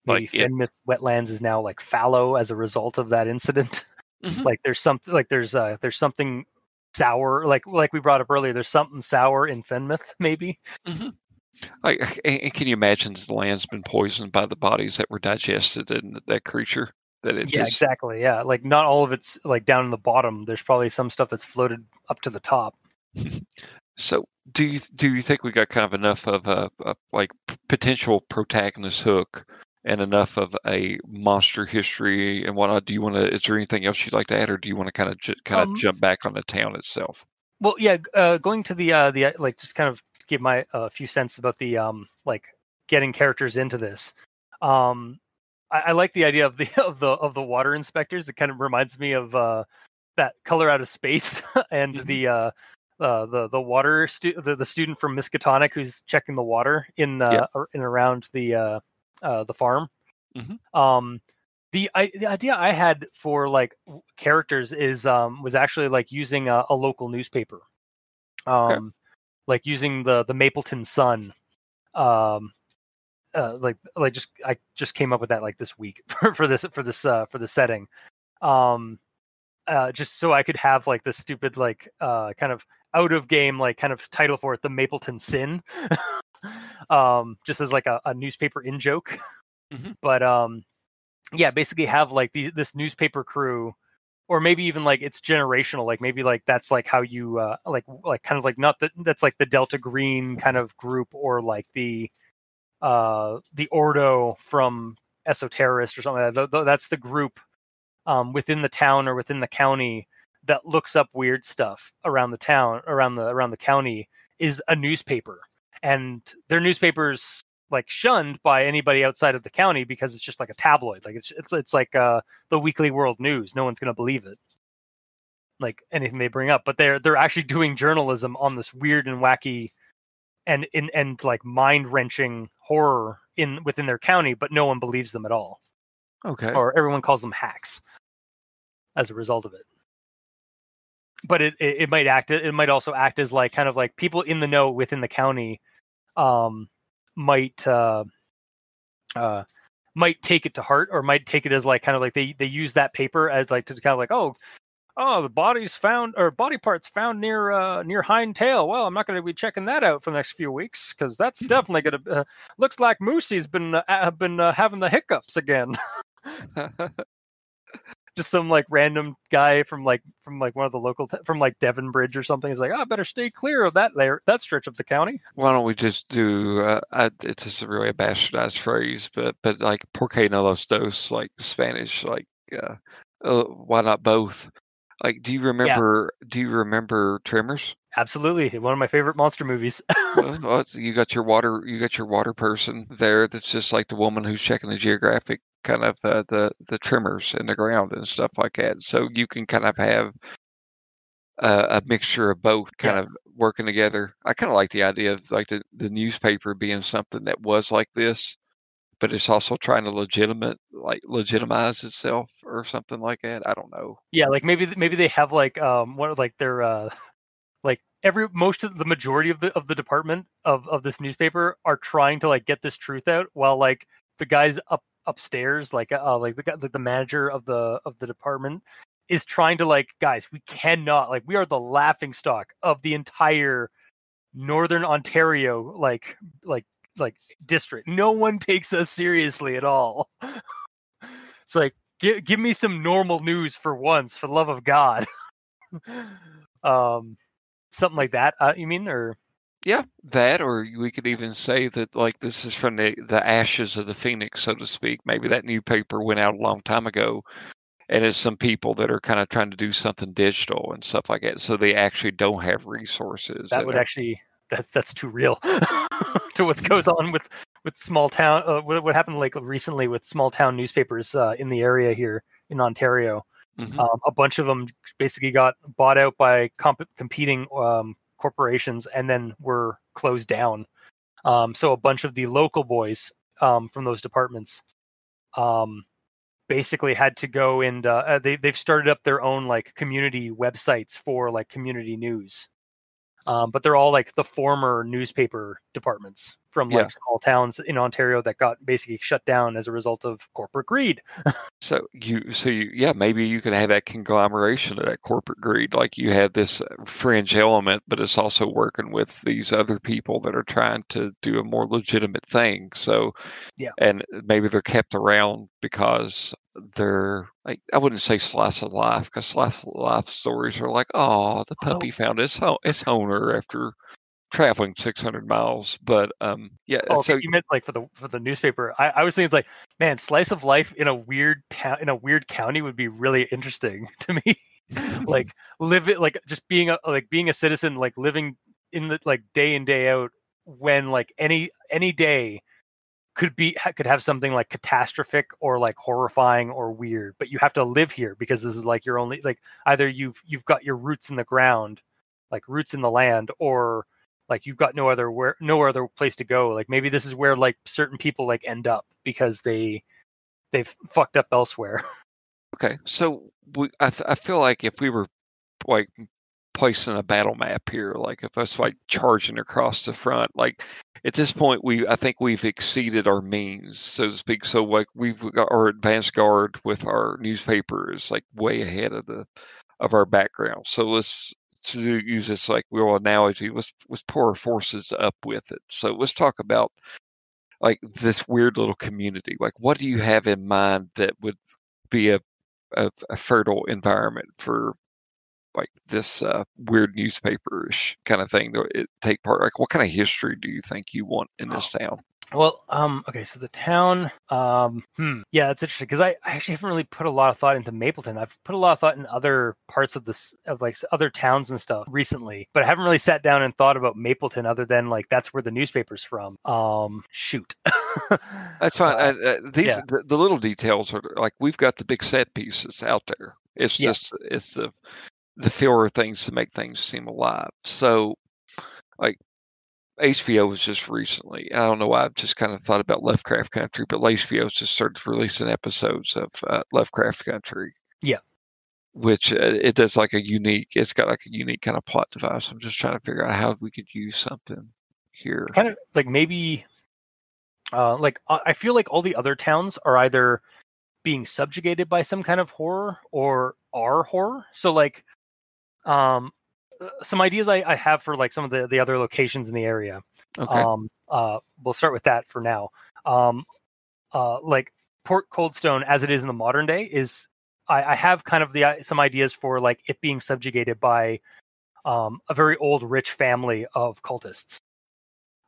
Maybe Like, Fenmouth wetlands is now like fallow as a result of that incident. (laughs) Mhm. like there's something like there's uh there's something sour like like we brought up earlier. There's something sour in Fenmouth (laughs) maybe. like and, and can you imagine the land's been poisoned by the bodies that were digested in that creature that it yeah just exactly yeah like not all of it's like down in the bottom there's probably some stuff that's floated up to the top (laughs) So, do you do you think we got kind of enough of a, a like potential protagonist hook and enough of a monster history and whatnot? Do you want to? Is there anything else you'd like to add, or do you want to kind of ju- kind of Um, jump back on the town itself? well yeah uh going to the uh the uh, like just kind of give my a uh, few cents about the um like getting characters into this um I, I like the idea of the (laughs) of the of the water inspectors it kind of reminds me of uh that color out of space (laughs) and Mhm. the uh uh, the the water stu- the, the student from Miskatonic who's checking the water in uh, Yeah. in around the uh, uh, the farm. Mhm. Um, the I, the idea I had for like characters is um was actually like using a, a local newspaper, um, like using the the Mapleton Sun, um, uh, like like just I just came up with that like this week (laughs) for, for this for this uh for the setting, um, uh, just so I could have like the stupid like uh kind of out of game like kind of title for it, the Mapleton Sin, (laughs) um, just as like a, a newspaper in joke, Mhm. but um, yeah, basically have like the, this newspaper crew or maybe even like it's generational like maybe like that's like how you uh like like kind of like not that that's like the delta green kind of group or like the uh the ordo from esoterrorist or something like that. Th- th- that's the group um within the town or within the county that looks up weird stuff around the town around the around the county is a newspaper. And their newspapers like shunned by anybody outside of the county because it's just like a tabloid. Like it's it's, it's like uh the weekly world news. No one's to believe it. Like anything they bring up. But they're they're actually doing journalism on this weird and wacky and in and like mind-wrenching horror in within their county but no one believes them at all Okay. or everyone calls them hacks as a result of it but it, it, it might act it might also act as like kind of like people in the know within the county um might uh uh might take it to heart or might take it as like kind of like they they use that paper as like to kind of like oh oh, the body's found or body parts found near uh, near Hindtail. Well, I'm not going to be checking that out for the next few weeks because that's definitely going to. Uh, looks like Moosey's been uh, been uh, having the hiccups again. (laughs) (laughs) Just some like random guy from like from like one of the local t- from like Devon Bridge or something is like, oh, I better stay clear of that layer that stretch of the county. Why don't we just do? Uh, I, it's just really a bastardized phrase, but but like porque no los dos, like Spanish, like uh, uh, why not both? Like, do you remember? Yeah. Do you remember Tremors? Absolutely, one of my favorite monster movies. (laughs) well, you got your water, you got your water person there. That's just like the woman who's checking the geographic kind of uh, the the tremors in the ground and stuff like that. So you can kind of have a mixture of both, kind yeah. of working together. I kind of like the idea of like the the newspaper being something that was like this, but it's also trying to legitimate like legitimize itself or something like that. I don't know. Yeah, like maybe maybe they have like um what like their uh (laughs) like every most of the majority of the of the department of of this newspaper are trying to like get this truth out while like the guys up upstairs like uh like the the, the manager of the of the department is trying to like guys we cannot like we are the laughing stock of the entire northern ontario like like like district. No one takes us seriously at all. (laughs) it's like give give me some normal news for once, for the love of God. (laughs) um, something like that. Uh, you mean or? Yeah, that, or we could even say that like this is from the the ashes of the phoenix, so to speak. Maybe that newspaper went out a long time ago, and it's some people that are kind of trying to do something digital and stuff like that. So they actually don't have resources. That would actually that that's too real (laughs) to what goes on with with small town. Uh, what, what, happened like recently with small town newspapers uh, in the area here in Ontario? Mm-hmm. Um, a bunch of them basically got bought out by comp- competing um, corporations and then were closed down. Um, so a bunch of the local boys um, from those departments um, basically had to go and uh, they they've started up their own like community websites for like community news um, but they're all like the former newspaper departments from like yeah. small towns in Ontario that got basically shut down as a result of corporate greed. (laughs) so you, so you, yeah, maybe you can have that conglomeration of that corporate greed. Like you have this fringe element, but it's also working with these other people that are trying to do a more legitimate thing. So, yeah, and maybe they're kept around because they're like I wouldn't say slice of life because slice of life stories are like, oh, the puppy oh. found its home, its owner after traveling 600 miles. But um, yeah. Oh, so you meant like for the for the newspaper? I, I was thinking it's like, man, slice of life in a weird town in a weird county would be really interesting (laughs) to me. (laughs) like live it like just being a like being a citizen, like living in the like day in day out when like any any day could be could have something like catastrophic or like horrifying or weird but you have to live here because this is like your only like either you've you've got your roots in the ground like roots in the land or like you've got no other where no other place to go. Like maybe this is where like certain people like end up because they they've fucked up elsewhere. (laughs) Okay so we i, th- I feel like if we were like placing a battle map here like if us like charging across the front like at this point we i think we've exceeded our means so to speak. So like we've got our advanced guard with our newspaper is like way ahead of the of our background. So let's to use this like real analogy. Let's let's pour our forces up with it. So let's talk about like this weird little community. Like what do you have in mind that would be a a, a fertile environment for like this uh, weird newspaperish kind of thing to take part? Like, what kind of history do you think you want in this town? Well, um, okay, so the town, um, hmm, yeah, that's interesting because I, I actually haven't really put a lot of thought into Mapleton. I've put a lot of thought in other parts of this, of like other towns and stuff recently, but I haven't really sat down and thought about Mapleton other than like that's where the newspaper's from. Um, shoot, (laughs) that's fine. Uh, uh, these yeah. the, the, little details are like we've got the big set pieces out there. It's yeah. just it's the the fewer things to make things seem alive. So, like HBO was just recently. I don't know why I've just kind of thought about Lovecraft Country, but HBO's just started releasing episodes of uh, Lovecraft Country. Yeah, which uh, it does like a unique. It's got like a unique kind of plot device. I'm just trying to figure out how we could use something here. Kind of like maybe, uh, like I feel like all the other towns are either being subjugated by some kind of horror or are horror. So like, um, uh, some ideas I, I have for like some of the the other locations in the area. Okay. Um, uh, we'll start with that for now. Um, uh, like Port Coldstone, as it is in the modern day, is I, I have kind of the uh, some ideas for like it being subjugated by um, a very old, rich family of cultists.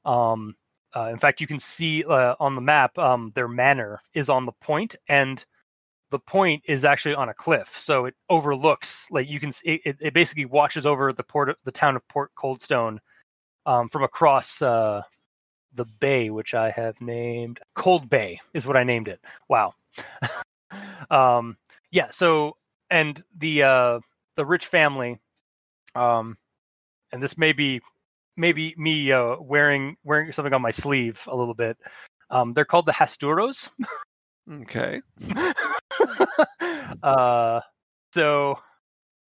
Um, uh, in fact, you can see uh, on the map um, their manor is on the point, and the point is actually on a cliff, so it overlooks like you can. See, it, it basically watches over the port, of, the town of Port Coldstone, um, from across uh, the bay, which I have named Cold Bay, is what I named it. Wow. (laughs) um, yeah. So, and the uh, the rich family, um, and this may be maybe me uh, wearing wearing something on my sleeve a little bit. Um, they're called the Hasturos. Okay. (laughs) uh, so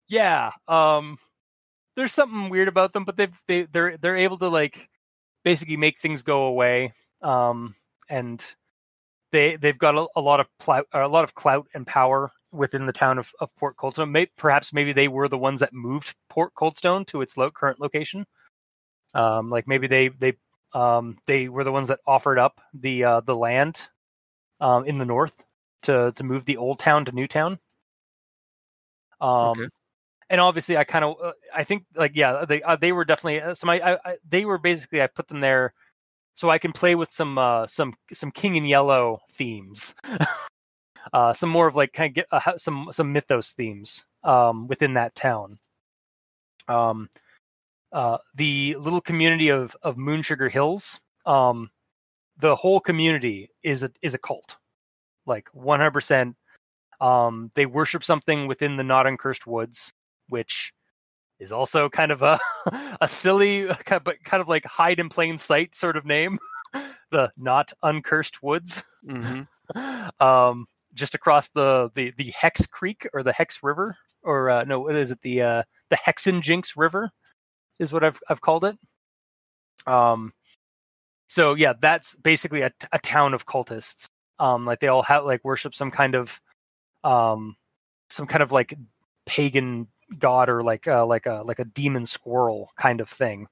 yeah, um, there's something weird about them, but they've they they're they're able to like basically make things go away. Um, and they they've got a, a lot of clout, a lot of clout and power within the town of, of Port Coldstone. May, perhaps maybe they were the ones that moved Port Coldstone to its lo- current location. Um, like maybe they they um, they were the ones that offered up the uh, the land um, in the north to to move the old town to Newtown. Um, Okay. and obviously, I kind of uh, I think like yeah they uh, they were definitely uh, some I, I, I they were basically I put them there so I can play with some uh, some some King in Yellow themes. (laughs) uh, some more of like kind of get uh, some some mythos themes um, within that town. Um, uh, the little community of of Moon Sugar Hills, um, the whole community is a is a cult, like one hundred percent. Um, they worship something within the not uncursed woods, which is also kind of a (laughs) a silly, (laughs) but kind of like hide in plain sight sort of name. (laughs) the not uncursed woods hmm um, just across the, the the Hex Creek or the Hex River, or uh, no, what is it? The uh, the Hexen Jinx River is what I've I've called it. Um, so yeah, that's basically a, a town of cultists. Um, like they all have like worship some kind of um, some kind of like pagan god or like uh, like a like a demon squirrel kind of thing.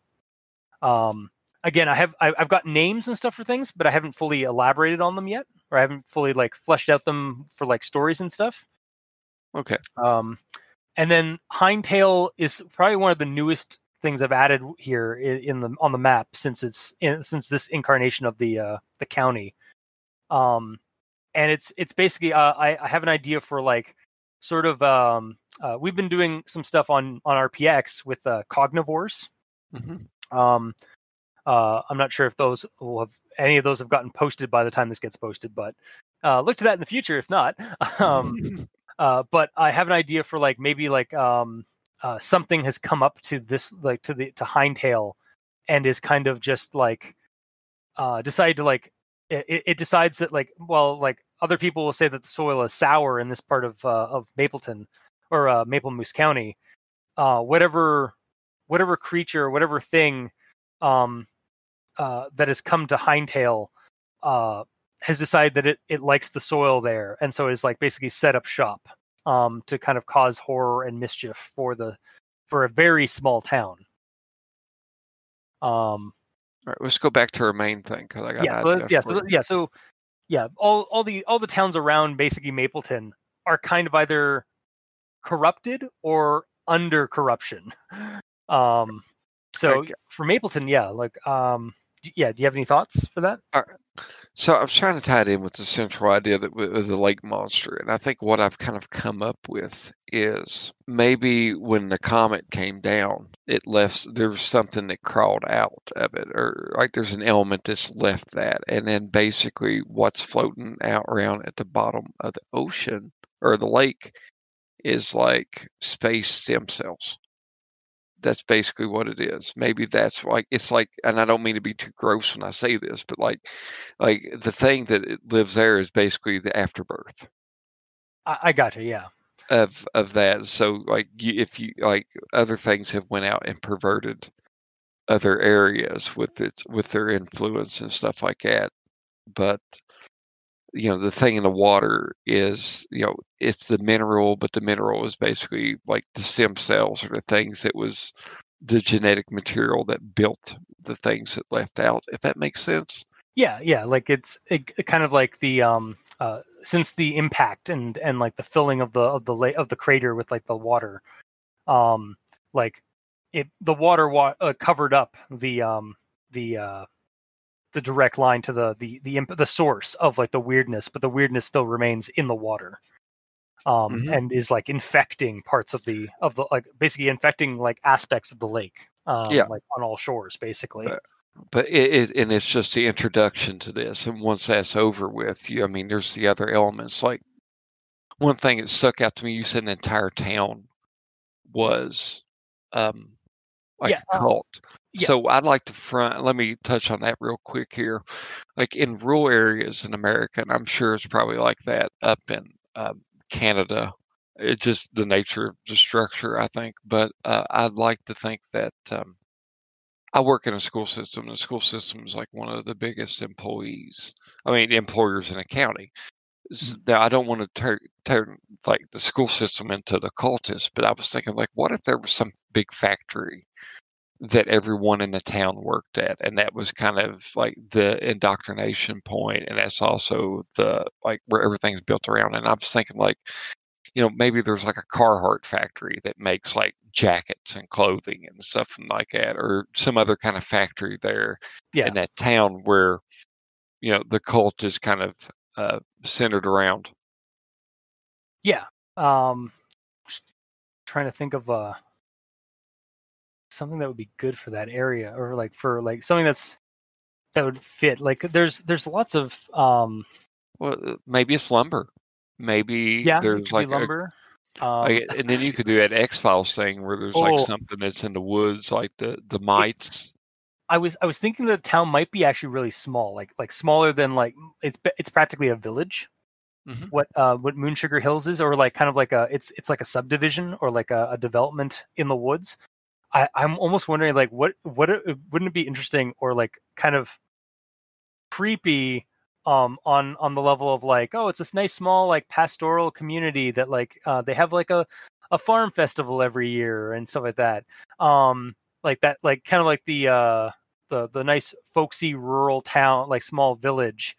Um, again, I have I- I've got names and stuff for things, but I haven't fully elaborated on them yet, or I haven't fully like fleshed out them for like stories and stuff. Okay. Um, and then Hindtail is probably one of the newest things I've added here in, in the on the map since it's in, since this incarnation of the uh, the county. Um, and it's it's basically uh, I, I have an idea for like sort of um, uh, we've been doing some stuff on on RPX with uh, cognivores. hmm Um, uh, I'm not sure if those will have any of those have gotten posted by the time this gets posted, but uh, look to that in the future if not. (laughs) um, (laughs) uh, but I have an idea for like maybe like um, uh, something has come up to this like to the to Hindtail and is kind of just like uh, decided to like it, it decides that like well like other people will say that the soil is sour in this part of uh, of Mapleton or uh, Maplemoose County. Uh, whatever whatever creature whatever thing um, uh, that has come to Hindtail uh, has decided that it, it likes the soil there, and so is like basically set up shop um, to kind of cause horror and mischief for the for a very small town. Um, All right, let's go back to our main thing because I got yeah, so yeah, so, yeah, so yeah, all all the all the towns around basically Mapleton are kind of either corrupted or under corruption. (laughs) Um, so for Mapleton, yeah, like um, yeah, do you have any thoughts for that? Uh, so I was trying to tie it in with the central idea that with the lake monster, and I think what I've kind of come up with is maybe when the comet came down, it left there was something that crawled out of it, or like there's an element that's left that, and then basically what's floating out around at the bottom of the ocean or the lake is like space stem cells. That's basically what it is. Maybe that's like it's like, and I don't mean to be too gross when I say this, but like like the thing that it lives there is basically the afterbirth I, I got you. Yeah, of of that so like you, if you like other things have went out and perverted other areas with its with their influence and stuff like that but you know the thing in the water is you know it's the mineral but the mineral is basically like the stem cells or the things that was the genetic material that built the things that left out if that makes sense. Yeah yeah like it's it, kind of like the um uh since the impact and and like the filling of the of the la- of the crater with like the water um like it the water wa- uh, covered up the um the uh the direct line to the the the imp- the source of like the weirdness, but the weirdness still remains in the water, um, Mhm. and is like infecting parts of the of the like basically infecting like aspects of the lake, um, Yeah. like on all shores, basically. Uh, but it, it and it's just the introduction to this and once that's over with you i mean there's the other elements like one thing that stuck out to me you said an entire town was um like Yeah, a uh, cult yeah. so i'd like to front let me touch on that real quick here like in rural areas in america and i'm sure it's probably like that up in um, canada it's just the nature of the structure i think but uh, i'd like to think that um, I work in a school system. and The school system is like one of the biggest employees. I mean, employers in a county. S- Now, I don't want to turn turn like the school system into the cultist, but I was thinking like, what if there was some big factory that everyone in the town worked at, and that was kind of like the indoctrination point, and that's also the like where everything's built around. And I was thinking like, you know, maybe there's like a Carhartt factory that makes like jackets and clothing and stuff like that, or some other kind of factory there Yeah. in that town where, you know, the cult is kind of uh, centered around. Yeah. Um trying to think of uh something that would be good for that area or like for like something that's that would fit. Like there's there's lots of um Well, uh, maybe it's lumber. Maybe yeah, there's like, be a. Um like, and then you could do that X Files thing where there's Oh. like something that's in the woods, like the the mites. I was I was thinking that the town might be actually really small, like like smaller than like it's it's practically a village. Mhm. What uh what Moon Sugar Hills is, or like kind of like a it's it's like a subdivision or like a, a development in the woods. I I'm almost wondering like what what it, wouldn't it be interesting or like kind of creepy um on on the level of like oh it's this nice small like pastoral community that like uh they have like a a farm festival every year and stuff like that um like that like kind of like the uh the the nice folksy rural town like small village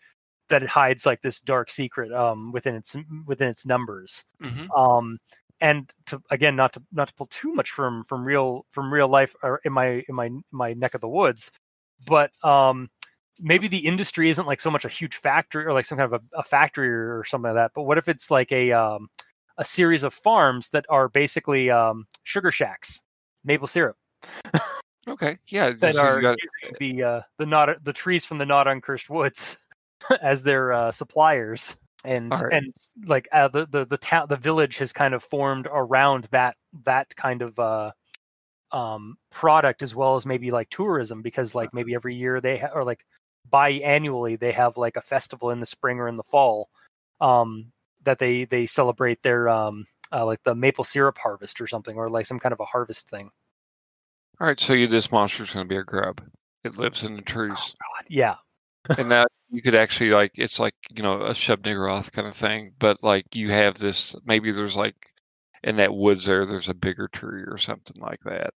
that it hides like this dark secret um within its within its numbers Mhm. um and to again not to not to pull too much from from real from real life or in my in my my neck of the woods but um maybe the industry isn't like so much a huge factory or like some kind of a, a factory or something like that but what if it's like a um a series of farms that are basically um sugar shacks maple syrup Okay, yeah. (laughs) that so are got- the uh, the not the trees from the not uncursed woods (laughs) as their uh, suppliers, and and like uh, the the the town the village has kind of formed around that that kind of uh, um, product as well as maybe like tourism because like maybe every year they ha- or like biannually they have like a festival in the spring or in the fall um, that they they celebrate their um, uh, like the maple syrup harvest or something or like some kind of a harvest thing. all right, so you this monster's going to be a grub. It lives in the trees. God, yeah, and that you could actually like it's like you know a Shub kind of thing, but like you have this maybe there's like in that woods there there's a bigger tree or something like that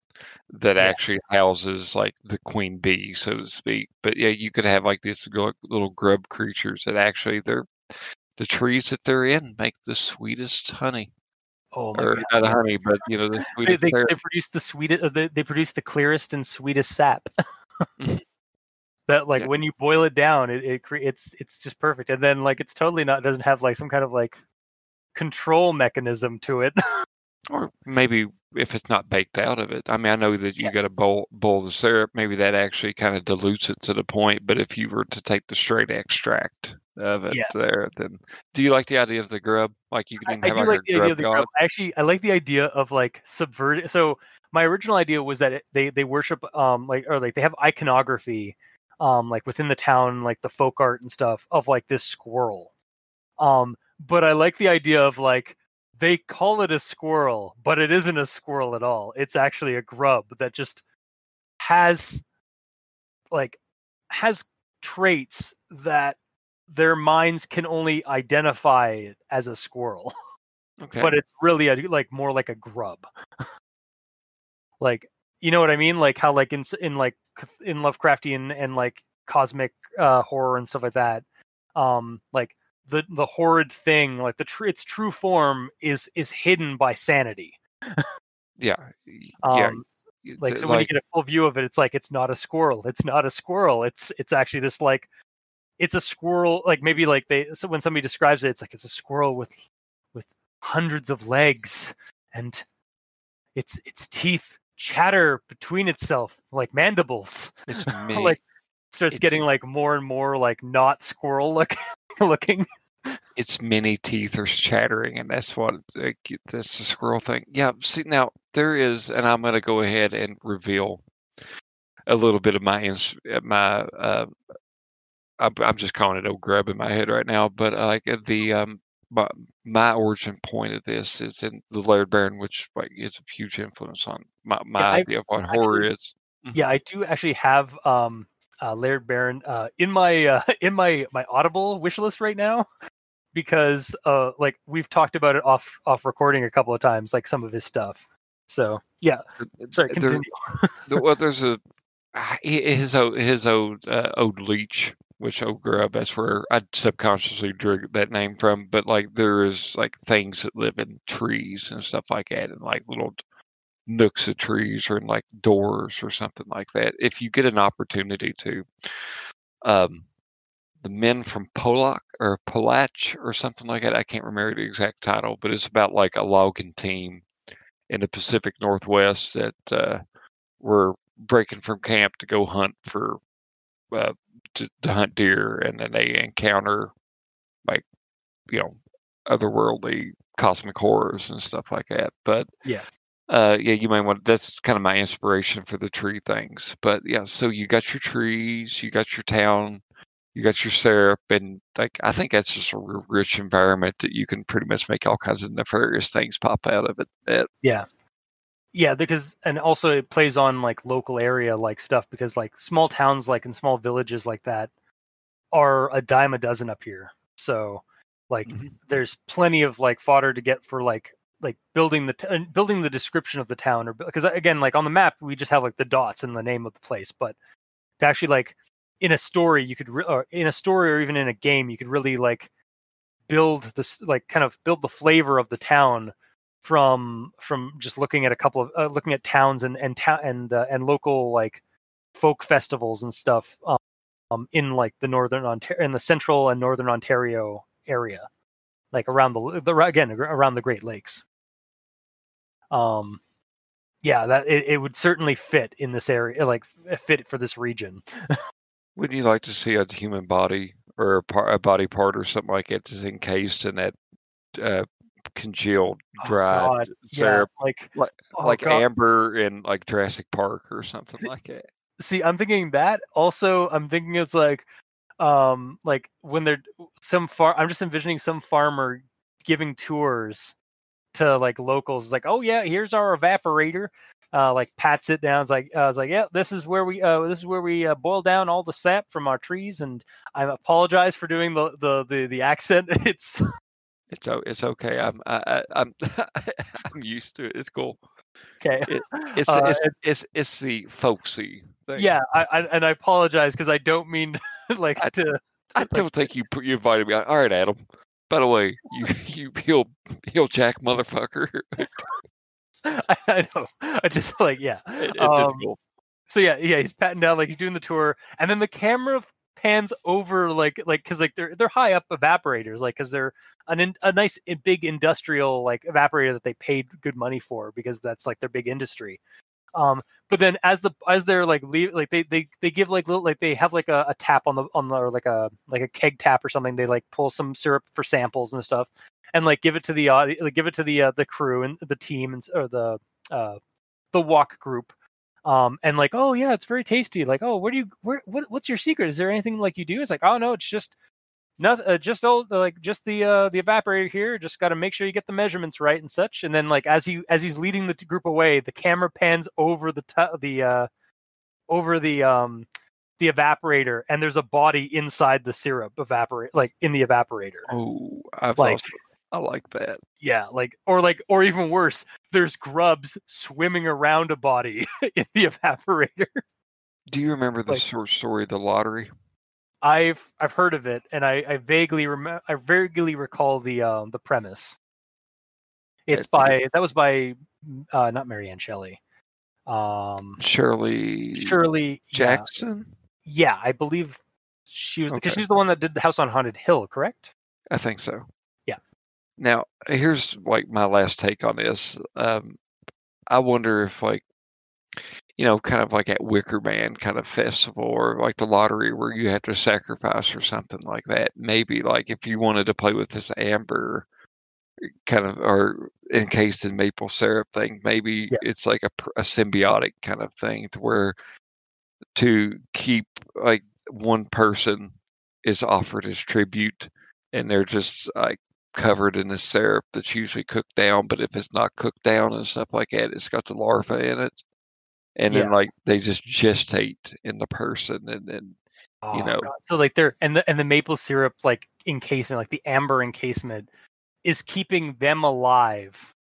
that Yeah. actually houses like the queen bee so to speak. But yeah, you could have like these little grub creatures that actually they're the trees that they're in make the sweetest honey oh or God. not honey, but you know the they, sweetest. they, syrup. they produce the sweetest uh, they, they produce the clearest and sweetest sap Mhm. That like Yeah. when you boil it down it, it cre- it's it's just perfect and then like it's totally not doesn't have like some kind of like control mechanism to it (laughs) or maybe if it's not baked out of it. I mean, I know that you Yeah. got to boil boil the syrup. Maybe that actually kind of dilutes it to the point. But if you were to take the straight extract of it Yeah. there, then do you like the idea of the grub? Like you I, can I have do like, like the grub idea of the grub. Actually I like the idea of like subverting. So my original idea was that it, they they worship um like or like they have iconography um like within the town like the folk art and stuff of like this squirrel. Um, but I like the idea of like they call it a squirrel, but it isn't a squirrel at all. It's actually a grub that just has like has traits that their minds can only identify as a squirrel, (laughs) Okay. but it's really a, like more like a grub. (laughs) like you know what I mean? Like how like in in like in Lovecraftian and like cosmic uh, horror and stuff like that. Um, like the the horrid thing, like the tr- its true form is is hidden by sanity. yeah. (laughs) yeah. Um, like uh, so when you get a full view of it it's like it's not a squirrel it's not a squirrel it's it's actually this like it's a squirrel like maybe like they so when somebody describes it it's like it's a squirrel with with hundreds of legs and its its teeth chatter between itself like mandibles it's (laughs) like starts it's- getting like more and more like not squirrel look (laughs) looking its many teeth are chattering, and that's what like, that's the squirrel thing. Yeah. See now there is, and I'm going to go ahead and reveal a little bit of my ins- uh, my. Uh, I'm, I'm just calling it old grub in my head right now, but uh, like uh, the um my, my origin point of this is in the Laird Barron, which like is a huge influence on my, my I- idea of what horror is. yeah i do actually have um uh laird barron uh in my uh (laughs) in my my audible wish list right now because uh like we've talked about it off off recording a couple of times like some of his stuff. So yeah sorry continue. there- well, there's a (laughs) his old his old uh, old leech, which grub. That's where I subconsciously drew that name from. But like there is like things that live in trees and stuff like that, and like little nooks of trees or in like doors or something like that. If you get an opportunity to, um, the men from Polak or Polach or something like that. I can't remember the exact title, but it's about like a logging team in the Pacific Northwest that uh, were breaking from camp to go hunt for uh, to, to hunt deer, and then they encounter like you know otherworldly cosmic horrors and stuff like that. But Yeah. uh, yeah, you might want. That's kind of my inspiration for the tree things. But yeah, so you got your trees, you got your town, you got your syrup, and like I think that's just a rich environment that you can pretty much make all kinds of nefarious things pop out of it. That yeah yeah because and also it plays on like local area like stuff because like small towns like in small villages like that are a dime a dozen up here so like Mhm. there's plenty of like fodder to get for like like building the t- uh, building the description of the town or because again like on the map we just have like the dots and the name of the place but to actually like in a story you could re- or in a story or even in a game you could really like build this like kind of build the flavor of the town from from just looking at a couple of uh, looking at towns and and ta- and uh, and local like folk festivals and stuff um, um in like the northern Ontario in the central and northern Ontario area like around the the again around the Great Lakes. Um yeah that it, it would certainly fit in this area like fit for this region. (laughs) Wouldn't you like to see a human body or a, a body part or something like it that's encased in that uh, congealed Oh, dried God, syrup, yeah like like oh, like Amber in like Jurassic Park or something See- like that? see i'm thinking that also i'm thinking it's like um like when they're some far i'm just envisioning some farmer giving tours to like locals It's like oh yeah here's our evaporator uh like pats it down it's like uh, it's like yeah this is where we uh this is where we uh, boil down all the sap from our trees and i apologize for doing the the the, the accent. (laughs) It's It's it's okay. I'm I, I, I'm (laughs) I'm used to it. It's cool. okay (laughs) It's Uh, it's, it's it's the folksy thing. yeah I, I and i apologize because i don't mean (laughs) like I- to I don't think you you invited me. All right, Adam. By the way, you you heel heel jack motherfucker. I, I know i just like yeah it's, it's Um, cool. so yeah, yeah, he's patting down like he's doing the tour, and then the camera pans over like like because like they're they're high up evaporators like because they're an a nice i- big industrial like evaporator that they paid good money for because that's like their big industry. Um, but then as the as they're like leave like they they they give like little like they have like a, a tap on the on the or like a like a keg tap or something. They like pull some syrup for samples and stuff, and like give it to the like give it to the uh, the crew and the team and or the uh the walk group um and like oh yeah it's very tasty. Like oh where do you where what, what's your secret? Is there anything like you do? It's like oh no it's just nothing uh, just old like just the uh the evaporator here just got to make sure you get the measurements right and such. And then like as he as he's leading the group away the camera pans over the t- the uh over the um the evaporator, and there's a body inside the syrup evaporate, like in the evaporator. Oh, I've Like- I like that. Yeah, like or like or even worse, there's grubs swimming around a body (laughs) in the evaporator. Do you remember the Like- short story, The Lottery? I've I've heard of it, and I, I vaguely remember I vaguely recall the um the premise. It's by that was by uh not Marianne Shelley, um Shirley Shirley yeah, Jackson? Yeah, I believe she was because Okay. she's the one that did the House on Haunted Hill, correct? I think so. Now, here's like my last take on this. Um, I wonder if like, you know, kind of like at Wicker Man kind of festival or like the lottery where you have to sacrifice or something like that. Maybe like if you wanted to play with this amber kind of or encased in maple syrup thing, maybe Yeah. it's like a, a symbiotic kind of thing to where to keep like one person is offered as tribute and they're just like covered in the syrup that's usually cooked down but if it's not cooked down and stuff like that it's got the larva in it and then like they just gestate in the person and then Oh, know. God. so like they're and the and the maple syrup like encasement, like the amber encasement, is keeping them alive.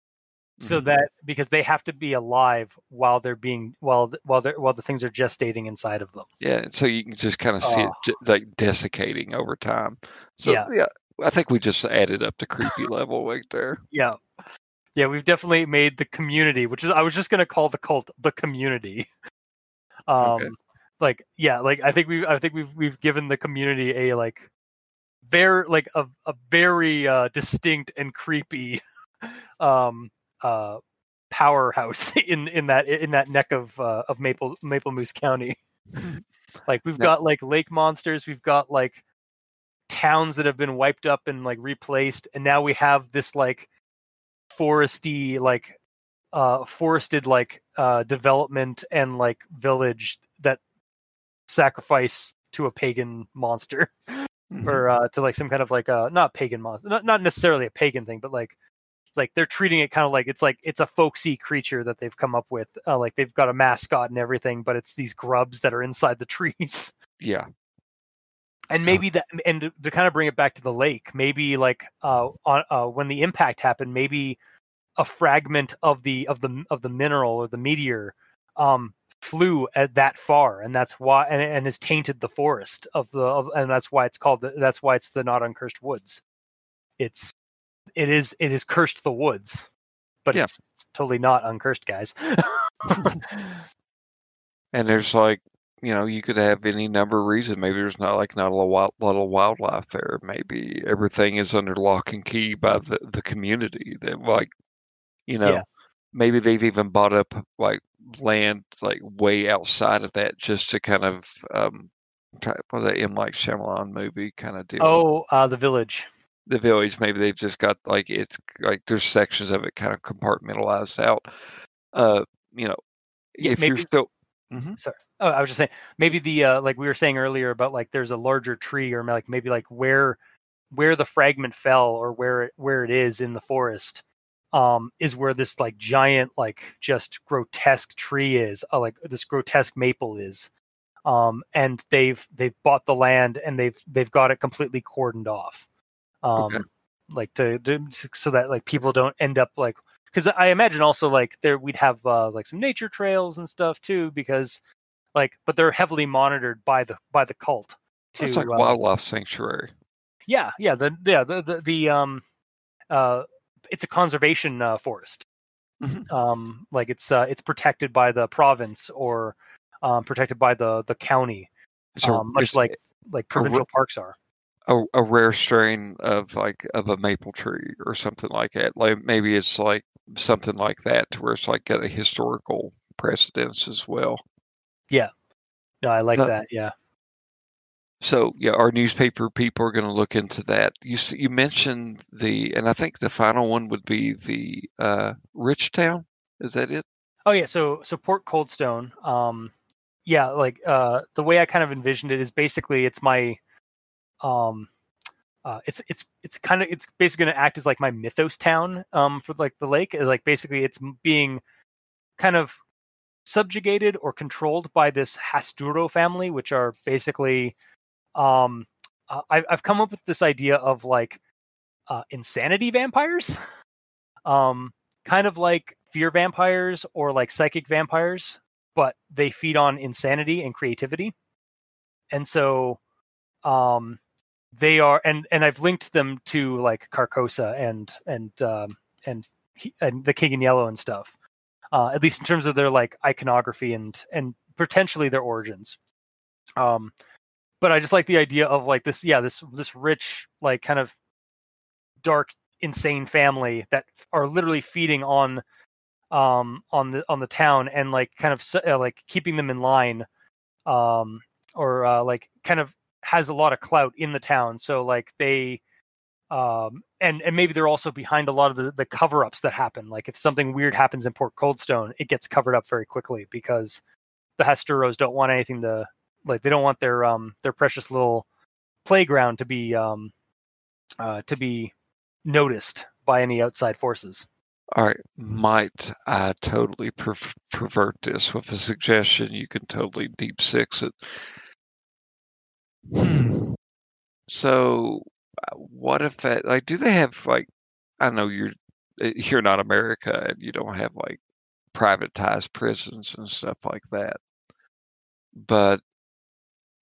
So Mhm. that because they have to be alive while they're being while while they while the things are gestating inside of them. yeah so you can just kind of see it Oh. like desiccating over time so Yeah. yeah i think we just added up the creepy level right there Yeah. Yeah, we've definitely made the community, which is I was just gonna call the cult the community. (laughs) Um Okay. like yeah, like I think we I think we've we've given the community a like very like a, a very uh distinct and creepy (laughs) um uh powerhouse (laughs) in in that in that neck of uh, of Maple Maplemoose County. like we've Now- got like lake monsters, we've got like towns that have been wiped up and like replaced and now we have this like foresty like uh forested like uh development and like village that sacrifice to a pagan monster (laughs) Mhm. or uh to like some kind of like uh not pagan monster not, not necessarily a pagan thing but like like they're treating it kind of like it's like it's a folksy creature that they've come up with uh, like they've got a mascot and everything but it's these grubs that are inside the trees yeah and maybe that and to, to kind of bring it back to the lake maybe like uh on uh when the impact happened maybe a fragment of the of the of the mineral or the meteor um flew at that far and that's why and, and has tainted the forest of the of, and that's why it's called the, that's why it's the not uncursed woods. It's it is it is cursed the woods but Yeah. it's, it's totally not uncursed guys. (laughs) (laughs) And there's like you know you could have any number of reasons. Maybe there's not like not a lot, lot of wildlife there. Maybe everything is under lock and key by the, the community that like you know Yeah. maybe they've even bought up like land like way outside of that just to kind of um try what that M. Like Shyamalan movie kind of deal? Oh uh the village. The village. Maybe they've just got like it's like there's sections of it kind of compartmentalized out. Uh you know Yeah, if you're maybe- still Oh, I was just saying maybe the uh, like we were saying earlier about like there's a larger tree or like maybe like where where the fragment fell or where it where it is in the forest um is where this like giant like just grotesque tree is uh, like this grotesque maple is. Um and they've they've bought the land and they've they've got it completely cordoned off. Um Okay. like to, to so that like people don't end up like because I imagine also like there we'd have uh, like some nature trails and stuff too because like but they're heavily monitored by the by the cult. To, it's like uh, wildlife sanctuary yeah, yeah, the yeah the the, the um uh it's a conservation uh, forest. Mhm. Um, like it's uh it's protected by the province or um protected by the the county, a- um, much like like a provincial parks are. A, a rare strain of like of a maple tree or something like that. Like maybe it's like something like that to where it's like got a historical precedence as well. Yeah. No, I like No. that. Yeah. So yeah, our newspaper people are going to look into that. You you mentioned the, and I think the final one would be the uh, Rich Town. Is that it? Oh yeah, so so Port Coldstone. Um, yeah, like uh, the way I kind of envisioned it is basically it's my, um, uh, it's it's it's kind of it's basically going to act as like my mythos town. Um, for like the lake, like basically it's being kind of subjugated or controlled by this Hasduro family, which are basically, um, uh, I, I've come up with this idea of like uh, insanity vampires, (laughs) um, kind of like fear vampires or like psychic vampires, but they feed on insanity and creativity, and so, um, they are and and I've linked them to like Carcosa and and um, and and the King in Yellow and stuff. Uh, at least in terms of their like iconography and and potentially their origins. Um, but I just like the idea of like this, yeah, this this rich, like kind of dark, insane family that are literally feeding on um on the on the town and like kind of uh, like keeping them in line um or uh, like kind of has a lot of clout in the town so like they um, and and maybe they're also behind a lot of the, the cover ups that happen. Like if something weird happens in Port Coldstone, it gets covered up very quickly because the Hasduros don't want anything to like they don't want their um their precious little playground to be um uh to be noticed by any outside forces. All right, might I totally per- pervert this with a suggestion? You can totally deep six it. Hmm. So uh, what if that like do they have like I know you're eh, you're not America and you don't have like privatized prisons and stuff like that. But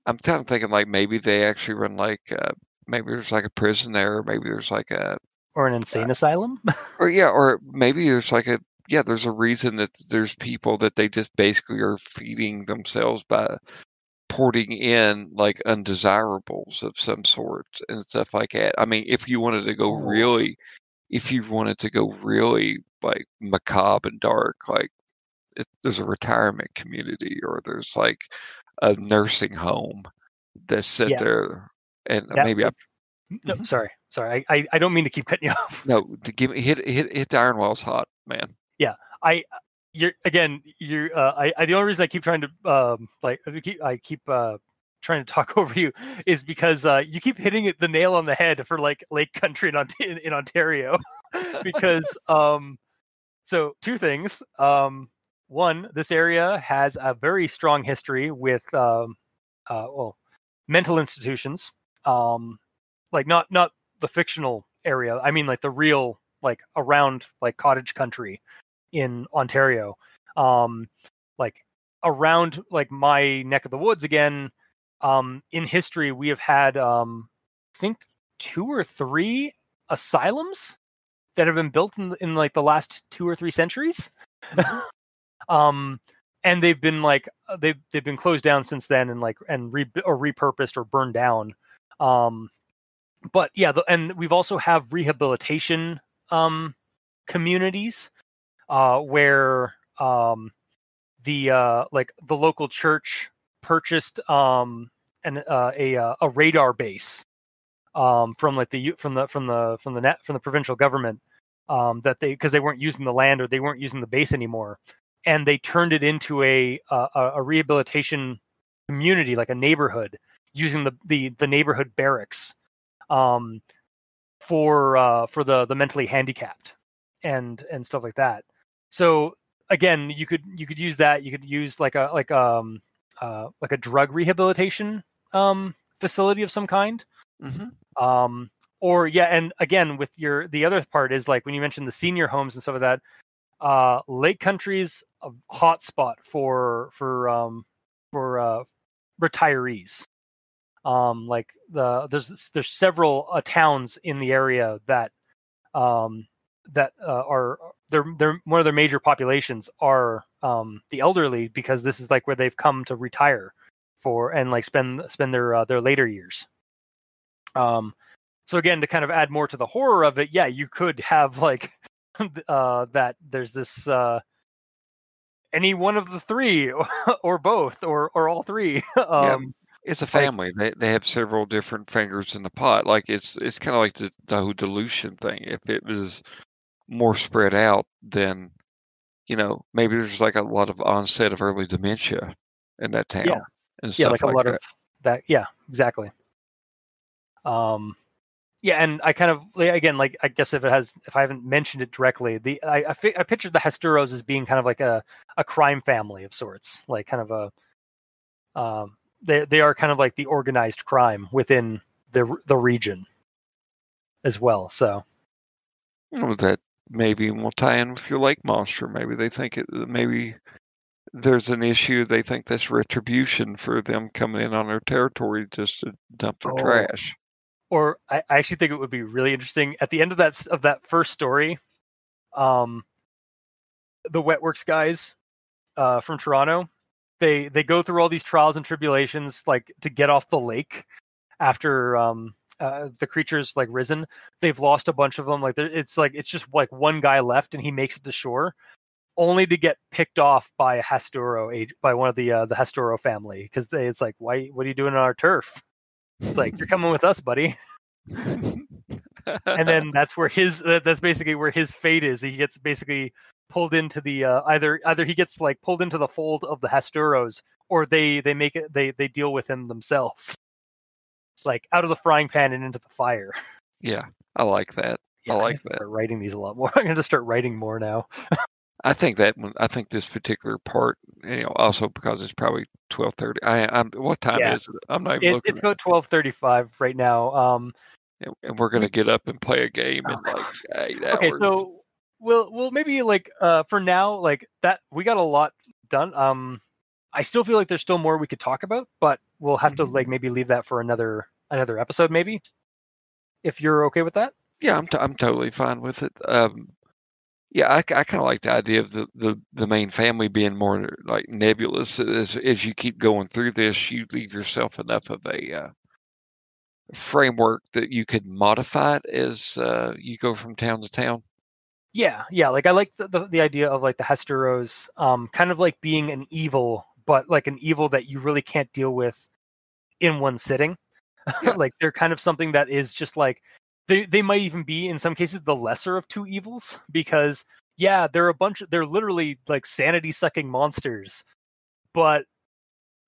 I'm kind of thinking like maybe they actually run like uh, maybe there's like a prison there, or maybe there's like a or an insane uh, asylum, (laughs) or yeah, or maybe there's like a yeah, there's a reason that there's people that they just basically are feeding themselves by porting in like undesirables of some sort and stuff like that. I mean, if you wanted to go oh. really, if you wanted to go really like macabre and dark, like it, there's a retirement community or there's like a nursing home that's sit yeah. there and that, maybe I. No, mm-hmm. sorry, sorry. I, I, I don't mean to keep (laughs) cutting you off. No, to give me hit hit hit the iron walls hot, man. Yeah, I you're again you're uh, I, I, the only reason i keep trying to um like i keep, I keep uh trying to talk (laughs) over you is because uh you keep hitting it the nail on the head for like lake country in, in, in ontario. (laughs) Because um so two things um one this area has a very strong history with um uh well mental institutions um like not not the fictional area i mean like the real like around like cottage country in Ontario. Um, like around like my neck of the woods again. Um, in history, we have had um, I think two or three asylums that have been built in, in like the last two or three centuries. Mm-hmm. (laughs) um, and they've been like uh, they've they've been closed down since then and like and re or repurposed or burned down. Um, but yeah, the, and we've also have rehabilitation um communities uh, where um, the uh, like the local church purchased um, an uh, a uh, a radar base um, from like the from the from the from the net from the provincial government um, that they because they weren't using the land or they weren't using the base anymore, and they turned it into a a, a rehabilitation community like a neighborhood using the the, the neighborhood barracks um, for uh, for the the mentally handicapped and and stuff like that. So again, you could you could use that. You could use like a like um uh like a drug rehabilitation um facility of some kind. Mm-hmm. Um or yeah, and again with your the other part is like when you mentioned the senior homes and stuff like that. Uh, Lake Country's a hot spot for for um for uh retirees. Um, like the there's there's several uh, towns in the area that um that uh, are they're they're one of their major populations are um, the elderly because this is like where they've come to retire for and like spend spend their uh, their later years. Um, so again, to kind of add more to the horror of it, yeah, you could have (laughs) like uh, that. There's this uh, any one of the three or, (laughs) or both or or all three. (laughs) um, yeah. It's a family. They they have several different fingers in the pot. Like it's it's kind of like the, the whole dilution thing. If it was more spread out, than you know maybe there's like a lot of onset of early dementia in that town. Yeah, and yeah, like a like lot that. of that. Yeah, exactly. Um, yeah, and I kind of again like I guess if it has if I haven't mentioned it directly, the I I, fi- I pictured the Hasturos as being kind of like a a crime family of sorts, like kind of a um they they are kind of like the organized crime within the the region as well. So Well, that maybe we'll tie in with your lake monster. Maybe they think it. Maybe there's an issue. They think that's retribution for them coming in on their territory just to dump their Oh. trash. or I, I actually think it would be really interesting at the end of that of that first story um the wetworks guys uh from toronto they they go through all these trials and tribulations like to get off the lake after um uh, the creatures like risen they've lost a bunch of them like it's like it's just like one guy left and he makes it to shore only to get picked off by a Hasturo age by one of the uh, the Hasturo family because it's like why what are you doing on our turf? It's like you're coming with us buddy. And then that's where his that's basically where his fate is he gets basically pulled into the uh, either either he gets like pulled into the fold of the Hasturos or they they make it they they deal with him themselves like out of the frying pan and into the fire (laughs) yeah, I like that. I I like to that. writing these a lot more (laughs) i'm going to start writing more now (laughs) I think that one. I think this particular part, you know, also because it's probably twelve thirty. I, I'm. What time Yeah. is it? I'm not even it, looking. it's about 12:35 right now um and, and we're gonna get up and play a game in like eight hours. okay so we'll we'll maybe like uh for now like that we got a lot done um i still feel like there's still more we could talk about but we'll have to Mhm. like maybe leave that for another another episode maybe if you're okay with that Yeah, I'm t- I'm totally fine with it. Um, yeah, I, kind of like the idea of the, the, the main family being more like nebulous. As as you keep going through this, you leave yourself enough of a uh, framework that you could modify it as uh, you go from town to town. yeah yeah like i like the, the, the idea of like the hesteros um kind of like being an evil but like an evil that you really can't deal with in one sitting Yeah. (laughs) like they're kind of something that is just like they they might even be in some cases the lesser of two evils because yeah they're a bunch of, they're literally like sanity sucking monsters but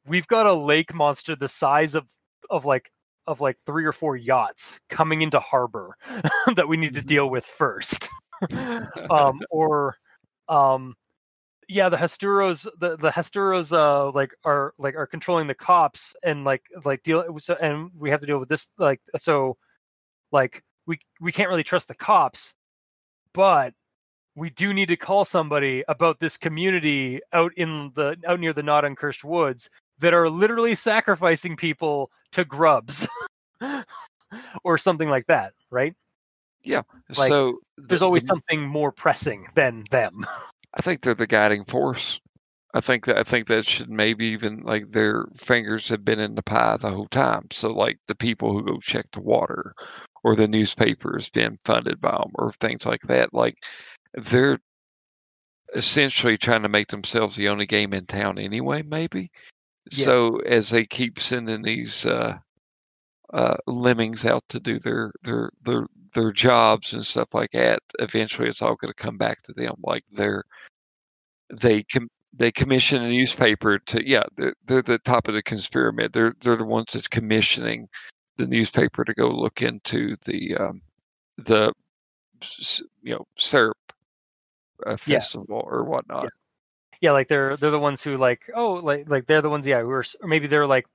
we've got a lake monster the size of of like of like three or four yachts coming into harbor (laughs) that we need to Mhm. deal with first (laughs) um or um yeah the Hesturos the the Hesturos uh like are like are controlling the cops and like like deal so, and we have to deal with this like so like we we can't really trust the cops but we do need to call somebody about this community out in the out near the not uncursed woods that are literally sacrificing people to grubs (laughs) or something like that right? Like, so there's always the- something more pressing than them (laughs) I think they're the guiding force. I think that I think that should maybe even like their fingers have been in the pie the whole time. So like the people who go check the water, or the newspaper has been funded by them, or things like that. Like they're essentially trying to make themselves the only game in town anyway. Maybe. Yeah. So as they keep sending these uh, uh, lemmings out to do their their their their jobs and stuff like that, eventually it's all going to come back to them. Like they're they com- they commission a newspaper to yeah they're, they're the top of the conspiracy. They're they're the ones that's commissioning the newspaper to go look into the um, the you know syrup uh, Yeah. festival or whatnot. yeah like they're they're the ones who like oh like like they're the ones yeah who are or maybe they're like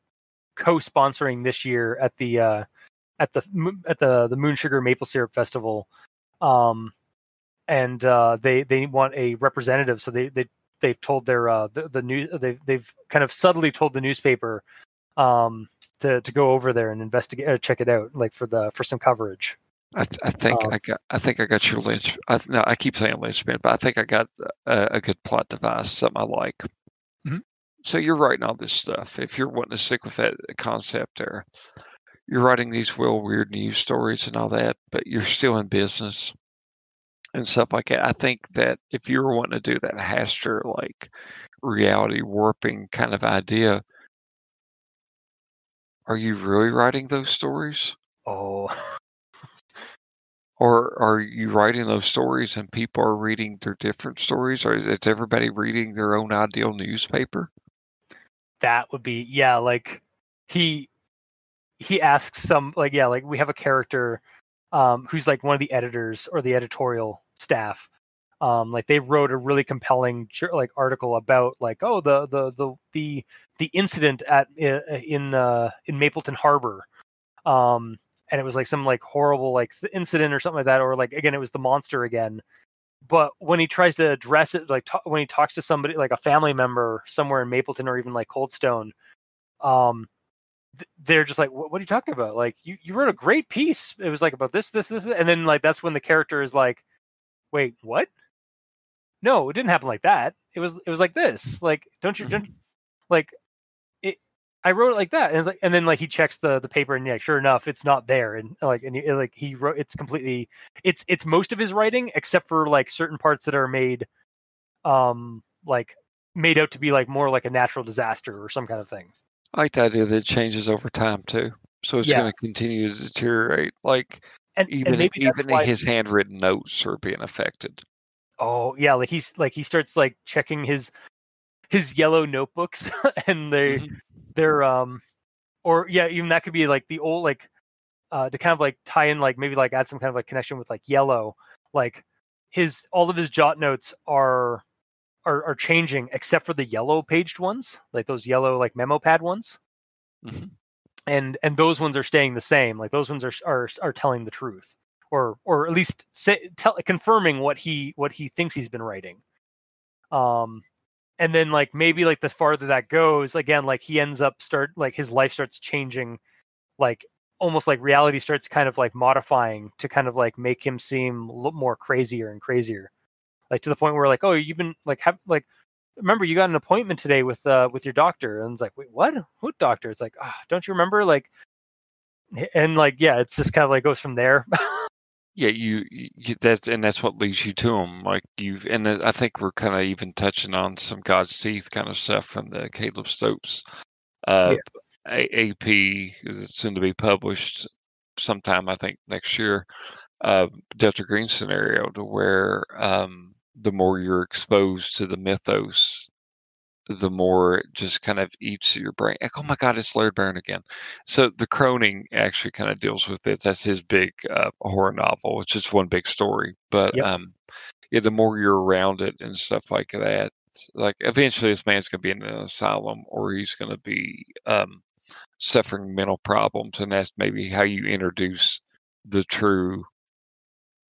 co-sponsoring this year at the uh at the at the the moon sugar maple syrup festival um and uh they they want a representative so they they they've told their uh the, the news they've they've kind of subtly told the newspaper um to to go over there and investigate uh, check it out like for the for some coverage I, th- I think Um, I got I think I got your lynch. I, no, I keep saying lynchpin, but I think I got a, a good plot device, something I like. Mhm. So you're writing all this stuff. If you're wanting to stick with that concept, there, you're writing these real weird news stories and all that, but you're still in business and stuff like that. I think that if you were wanting to do that Hastur like reality warping kind of idea, are you really writing those stories? oh Or are you writing those stories and people are reading their different stories? Or is everybody reading their own ideal newspaper? that would be yeah like he he asks some like yeah like we have a character um, who's like one of the editors or the editorial staff. Um, like they wrote a really compelling like article about like oh the the the the the incident at in uh, in Mapleton Harbor, um, and it was like some like horrible like incident or something like that, or like again it was the monster again. But when he tries to address it, like t- when he talks to somebody like a family member somewhere in Mapleton or even like Coldstone, um, they're just like, what, what, are you talking about? Like, you, you wrote a great piece. It was like about this, this, this, and then like that's when the character is like, wait, what? No, it didn't happen like that. It was it was like this. Like, don't you, don't, mm-hmm. like, it. I wrote it like that, and like, and then like he checks the the paper, and yeah, sure enough, it's not there, and like, and he, like he wrote, it's completely, it's it's most of his writing except for like certain parts that are made, um, like made out to be like more like a natural disaster or some kind of thing. I like the idea that it changes over time too. So it's yeah. going to continue to deteriorate. Like and, even and even his handwritten notes are being affected. Oh yeah, like he's like he starts like checking his his yellow notebooks (laughs) and they mm-hmm. they're um or yeah, even that could be like the old like uh to kind of like tie in like maybe like add some kind of like connection with like yellow. Like his all of his jot notes are are, are changing except for the yellow paged ones, like those yellow like memo pad ones. Mm-hmm. And and those ones are staying the same. Like those ones are are are telling the truth, or or at least say, tell, confirming what he what he thinks he's been writing. Um, and then like maybe like the farther that goes, again, like he ends up start like his life starts changing, like almost like reality starts kind of like modifying to kind of like make him seem a little more crazier and crazier like to the point where like oh you've been like have like remember you got an appointment today with uh with your doctor. And it's like wait what? What doctor? It's like oh, don't you remember? Like and like yeah it's just kind of like goes from there. (laughs) Yeah you, you, that's and that's what leads you to them like you've and i think we're kind of even touching on some god's teeth kind of stuff from the caleb stokes uh yeah. ap is soon to be published sometime i think next year uh delta green scenario to where um the more you're exposed to the mythos, the more it just kind of eats your brain. Like, oh my God, it's Laird Barron again. So the Croning actually kind of deals with it. That's his big uh, horror novel. It's just one big story. But yep. um, yeah, the more you're around it and stuff like that, like eventually this man's going to be in an asylum or he's going to be um, suffering mental problems. And that's maybe how you introduce the true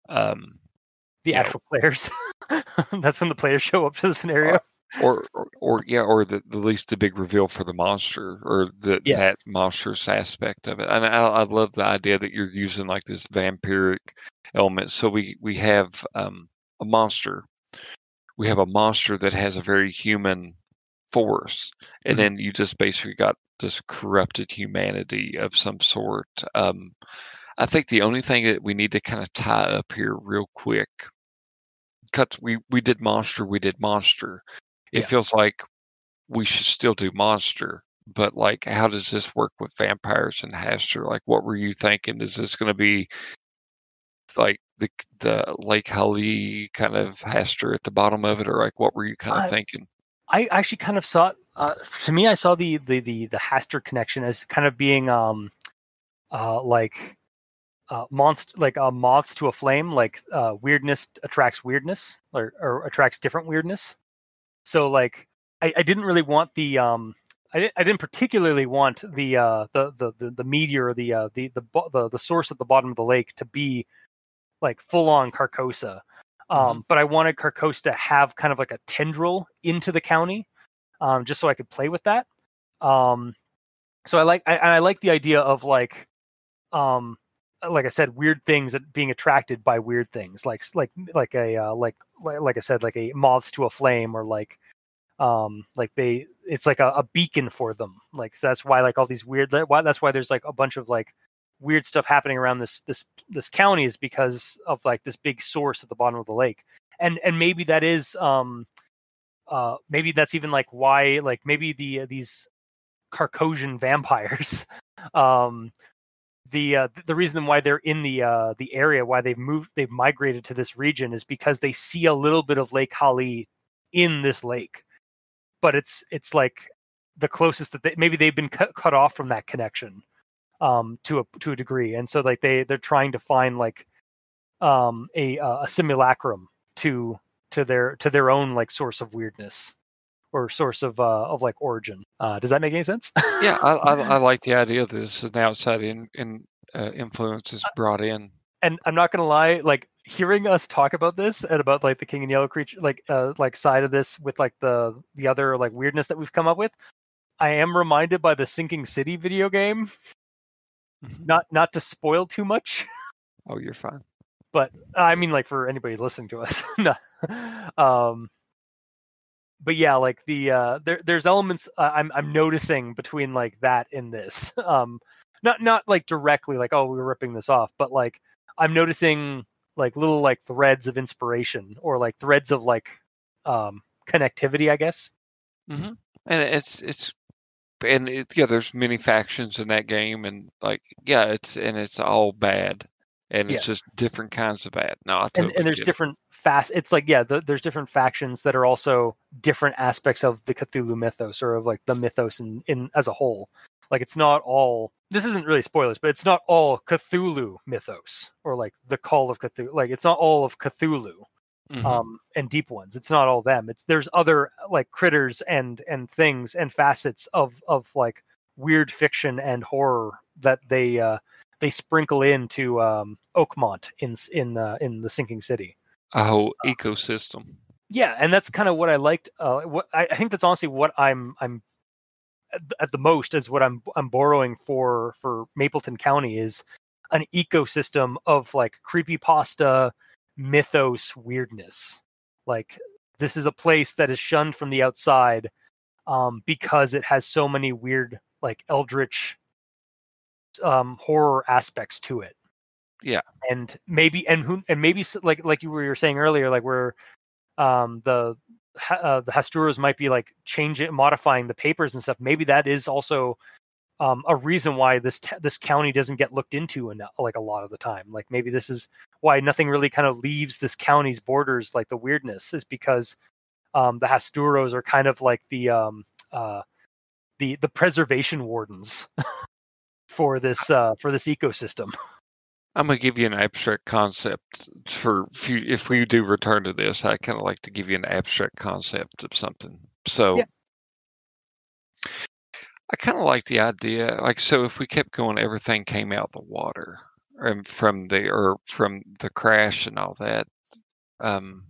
um, the actual know, players. (laughs) That's when the players show up to the scenario. Or, or, or yeah, or the, the least the big reveal for the monster, or the yeah. that monstrous aspect of it. And I, I love the idea that you're using like this vampiric element. So we we have um, a monster. We have a monster that has a very human force, and mm-hmm. then you just basically got this corrupted humanity of some sort. Um, I think the only thing that we need to kind of tie up here real quick, because we we did monster, we did monster. It yeah. feels like we should still do monster, but like, how does this work with vampires and Hastur? Like, what were you thinking? Is this going to be like the the Lake Hali kind of Hastur at the bottom of it, or like what were you kind of thinking? I actually kind of saw. Uh, to me, I saw the the the the Hastur connection as kind of being um uh like uh, monst like uh, moths to a flame, like uh, weirdness attracts weirdness or, or attracts different weirdness. So like I, I didn't really want the um I didn't, I didn't particularly want the uh the the the, the meteor the uh the, the the the source at the bottom of the lake to be like full on Carcosa. Um, mm-hmm. but I wanted Carcosa to have kind of like a tendril into the county, um, just so I could play with that. Um, so I like I, I like the idea of like um like I said, weird things being attracted by weird things, like like like a uh, like, like like I said, like a moths to a flame, or like um like they it's like a, a beacon for them. Like that's why like all these weird why that's why there's like a bunch of like weird stuff happening around this this this county is because of like this big source at the bottom of the lake, and and maybe that is um uh maybe that's even like why like maybe the uh, these Carcosian (laughs) vampires um the uh, the reason why they're in the uh, the area, why they've moved, they've migrated to this region, is because they see a little bit of Lake Hali in this lake, but it's it's like the closest that they maybe they've been cut, cut off from that connection. um, to a to a degree, and so like they they're trying to find like um, a a simulacrum to to their to their own like source of weirdness or source of uh, of like origin. Uh, does that make any sense? yeah, I, I, I (laughs) like the idea that this is an outside in, in uh, influence is brought in. And I'm not gonna lie, like hearing us talk about this and about like the king in yellow creature, like uh, like side of this with like the the other like weirdness that we've come up with. I am reminded by the Sinking City video game. Mhm. Not not to spoil too much. (laughs) Oh, you're fine. but I mean, like for anybody listening to us, (laughs) no. um, but yeah, like the uh, there, there's elements uh, I'm I'm noticing between like that and this. (laughs) Um, not not like directly like oh we were ripping this off, but like I'm noticing like little like threads of inspiration or like threads of like um connectivity, I guess. hmm And it's it's and it's yeah. There's many factions in that game, and like yeah, it's and it's all bad, and it's just different kinds of bad. No, I and, and there's different fast it's like yeah the, there's different factions that are also different aspects of the cthulhu mythos or of like the mythos in, in as a whole. Like it's not all this isn't really spoilers but it's not all cthulhu mythos or like the call of cthulhu like it's not all of cthulhu Mhm. um and deep ones. It's not all them. It's there's other like critters and and things and facets of of like weird fiction and horror that they uh they sprinkle into um oakmont in in uh, in the sinking city a whole ecosystem. yeah and that's kind of what i liked uh what I, I think that's honestly what i'm i'm at the- at the most is what i'm i'm borrowing for for mapleton county is an ecosystem of like creepy pasta mythos weirdness like this is a place that is shunned from the outside um because it has so many weird like eldritch um horror aspects to it. Yeah. and maybe and who and maybe like like you were saying earlier like where um the uh, the Hasturos might be like changing modifying the papers and stuff maybe that is also um a reason why this t- this county doesn't get looked into enough like a lot of the time. Like maybe this is why nothing really kind of leaves this county's borders like the weirdness is because um the Hasturos are kind of like the um uh the the preservation wardens (laughs) for this uh for this ecosystem (laughs) I'm gonna give you an abstract concept for if, you, if we do return to this. I kind of like to give you an abstract concept of something. So Yeah. I kind of like the idea. Like, so if we kept going, everything came out the water, and from the or from the crash and all that. Um,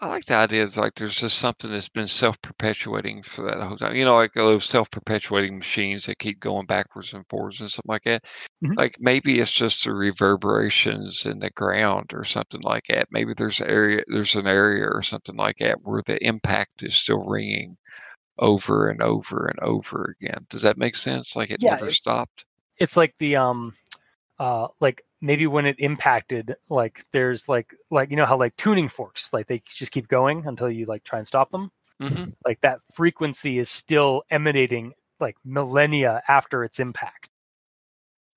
I like the idea. It's like there's just something that's been self-perpetuating for that whole time. You know, like those self-perpetuating machines that keep going backwards and forwards and stuff like that. Mhm. Like maybe it's just the reverberations in the ground or something like that. Maybe there's area, there's an area or something like that where the impact is still ringing over and over and over again. Does that make sense? Like it Yeah, never it- stopped. it's like the um uh like maybe when it impacted like there's like like you know how like tuning forks like they just keep going until you like try and stop them? Hmm like that frequency is still emanating like millennia after its impact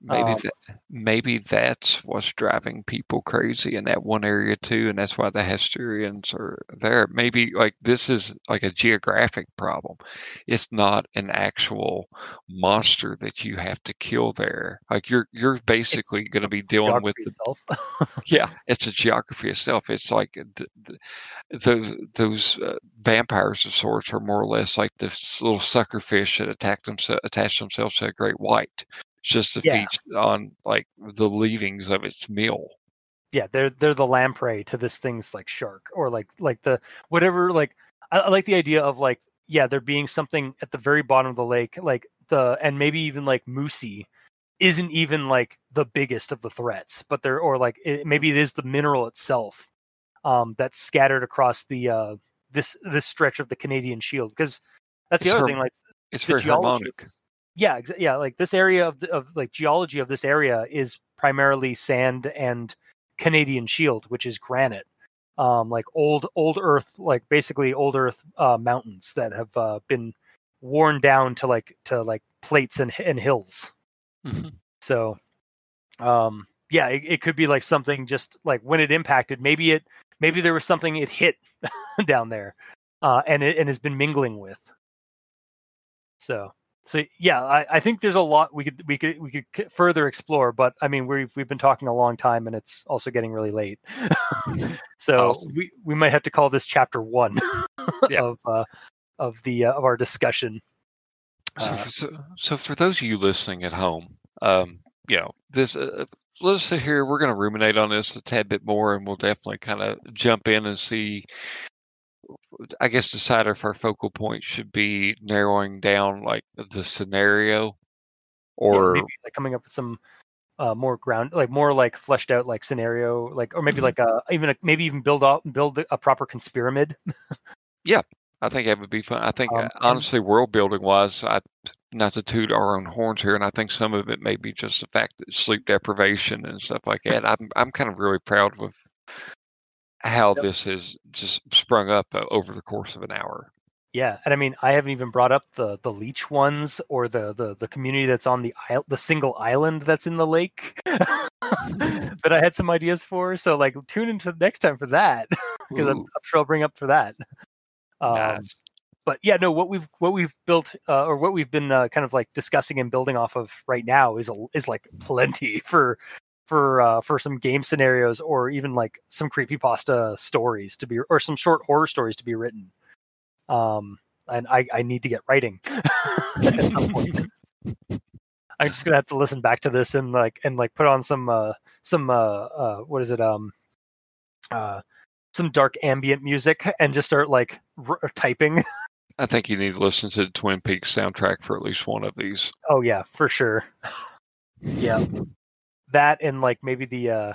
Maybe Um, that, maybe that's what's driving people crazy in that one area too, and that's why the Hesterians are there. Maybe like this is like a geographic problem. It's not an actual monster that you have to kill there. Like you're you're basically going to be dealing with the (laughs) yeah, it's a geography itself. It's like the, the, the those uh, vampires of sorts are more or less like this little sucker fish that attack themselves, attach themselves to a great white, just to Yeah. feast on like the leavings of its meal. yeah they're they're the lamprey to this thing's like shark or like like the whatever like I, I like the idea of like yeah there being something at the very bottom of the lake like the and maybe even like moosey isn't even like the biggest of the threats but there or like it, maybe it is the mineral itself um that's scattered across the uh this this stretch of the canadian shield because that's the other her- thing like It's very harmonic. Yeah exa- yeah like this area of, the, of like geology of this area is primarily sand and canadian shield which is granite um like old old earth like basically old earth uh mountains that have uh, been worn down to like to like plates and, and hills Mhm. so um yeah it, it could be like something just like when it impacted maybe it maybe there was something it hit (laughs) down there uh and it and has been mingling with so so yeah, I, I think there's a lot we could we could we could further explore, but I mean we've we've been talking a long time and it's also getting really late, (laughs) so Oh. we, we might have to call this chapter one (laughs) Yeah. of uh, of the uh, of our discussion. So, Uh, for, so, so for those of you listening at home, um, you know, this, uh, let's sit here. We're going to ruminate on this a tad bit more, and we'll definitely kind of jump in and see. I guess decide if our focal point should be narrowing down like the scenario, yeah, or maybe like coming up with some uh, more ground, like more like fleshed out like scenario, like or maybe Mhm. like a even a, maybe even build up build a proper conspyramid. Yeah i think that would be fun. I think Um, uh, honestly, world building wise, I not to toot our own horns here, and I think some of it may be just the fact that sleep deprivation and stuff like that. I'm I'm kind of really proud with how Yep. this has just sprung up uh, over the course of an hour. Yeah, and I mean, I haven't even brought up the the leech ones or the the the community that's on the isle, the single island that's in the lake (laughs) that I had some ideas for. So like, tune into next time for that because I'm, I'm sure I'll bring up for that. Um, nice. But yeah, no, what we've what we've built uh, or what we've been uh, kind of like discussing and building off of right now is a, is like plenty (laughs) for for uh, for some game scenarios or even like some creepy pasta stories to be or some short horror stories to be written. Um, and I, I need to get writing (laughs) at some point. I'm just gonna have to listen back to this and like and like put on some uh some uh uh what is it um uh some dark ambient music and just start like r- typing. (laughs) I think you need to listen to the Twin Peaks soundtrack for at least one of these. Oh yeah, for sure. (laughs) Yeah. That and like maybe the uh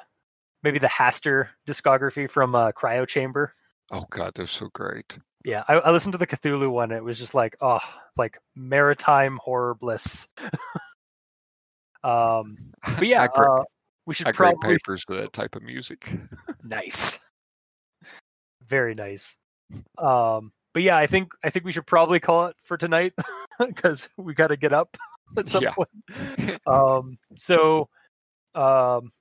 maybe the Hastur discography from uh Cryo Chamber. Oh God, they're so great. Yeah, I, I listened to the Cthulhu one. It was just like, oh, like maritime horror bliss. (laughs) um, but (laughs) yeah, I uh, we should I probably papers for that type of music. (laughs) nice, very nice. Um, but yeah, I think I think we should probably call it for tonight because we got to get up at some Yeah. point. Um, so, um,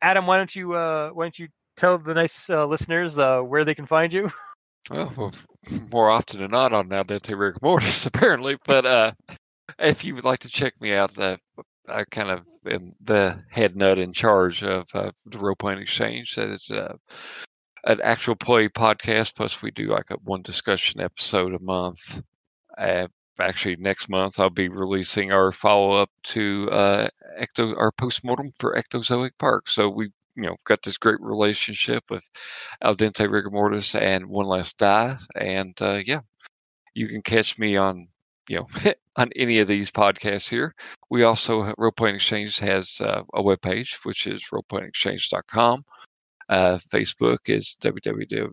Adam, why don't you uh, why don't you tell the nice uh, listeners uh, where they can find you? (laughs) Well, well, (laughs) more often than not on Al Dente Rigor Mortis, apparently. But uh, if you would like to check me out, uh, I kind of am the head nut in charge of uh, the Roleplaying Exchange. That is uh, an actual play podcast. Plus, we do like a one discussion episode a month. Uh, actually, next month I'll be releasing our follow up to uh, Ecto, our postmortem for Ectozoic Park. So we, you know, got this great relationship with Al Dente Rigor Mortis and One Last Die. And uh, yeah, you can catch me on, you know, (laughs) on any of these podcasts here. We also, Roleplaying Exchange has uh, a webpage, which is roleplayingexchange.com. Uh, Facebook is www.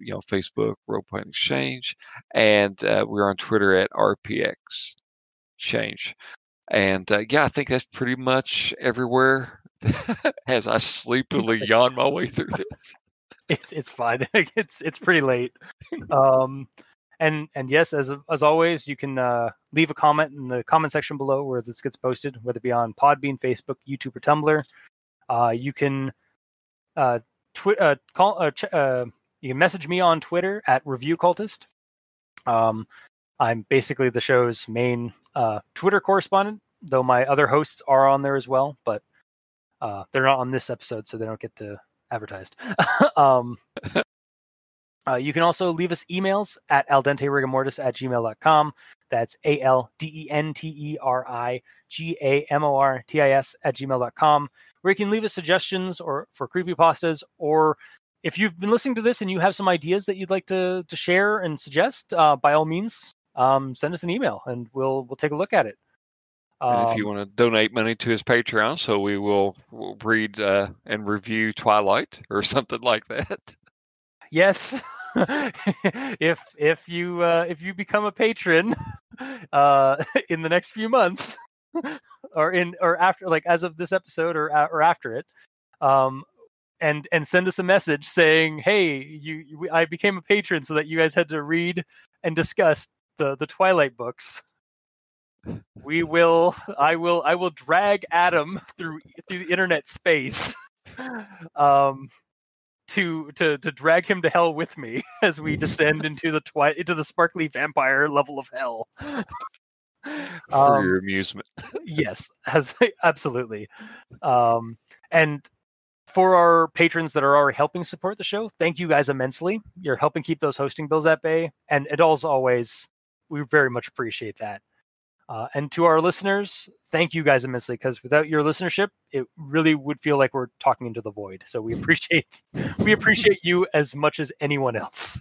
You know, Facebook Roleplaying Exchange, and uh, we're on Twitter at RPX Change. And uh, yeah, I think that's pretty much everywhere. (laughs) As I sleepily (laughs) yawn my way through this. it's it's fine. (laughs) it's it's pretty late. Um, and and yes, as as always, you can uh, leave a comment in the comment section below where this gets posted, whether it be on Podbean, Facebook, YouTube, or Tumblr. Uh, you can uh, twi- uh, call uh, ch- uh, you can message me on Twitter at Review Cultist. Um, I'm basically the show's main uh, Twitter correspondent, though my other hosts are on there as well, but uh, they're not on this episode, so they don't get to advertised. (laughs) um, (laughs) uh, you can also leave us emails at aldenterigamortis at gmail.com. That's A L D E N T E R I G A M O R T I S at gmail.com, where you can leave us suggestions or for creepypastas, or if you've been listening to this and you have some ideas that you'd like to, to share and suggest, uh, by all means, um, send us an email and we'll we'll take a look at it. And if you Um, want to donate money to his Patreon, so we will will read uh, and review Twilight or (laughs) something like that. yes (laughs) (laughs) if if you uh, if you become a patron (laughs) uh, (laughs) in the next few months or in or after like as of this episode or or after it um and and send us a message saying hey you you- i became a patron so that you guys had to read and discuss the the twilight books. We will i will i will drag adam through through the internet space. Um to to to drag him to hell with me (laughs) as we descend (laughs) into the twi- into the sparkly vampire level of hell. (laughs) for Um, your amusement. yes, as absolutely. Um, and for our patrons that are already helping support the show, thank you guys immensely. You're helping keep those hosting bills at bay, and it also always we very much appreciate that. Uh, and to our listeners, thank you guys immensely because without your listenership, it really would feel like we're talking into the void. So we (laughs) appreciate we appreciate you as much as anyone else.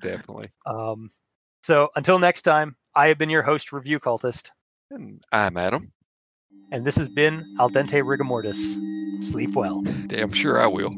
Definitely. (laughs) Um, so until next time, I have been your host, Review Cultist, And I'm Adam. and this has been Al Dente Rigamortis. Sleep well. Damn sure I will.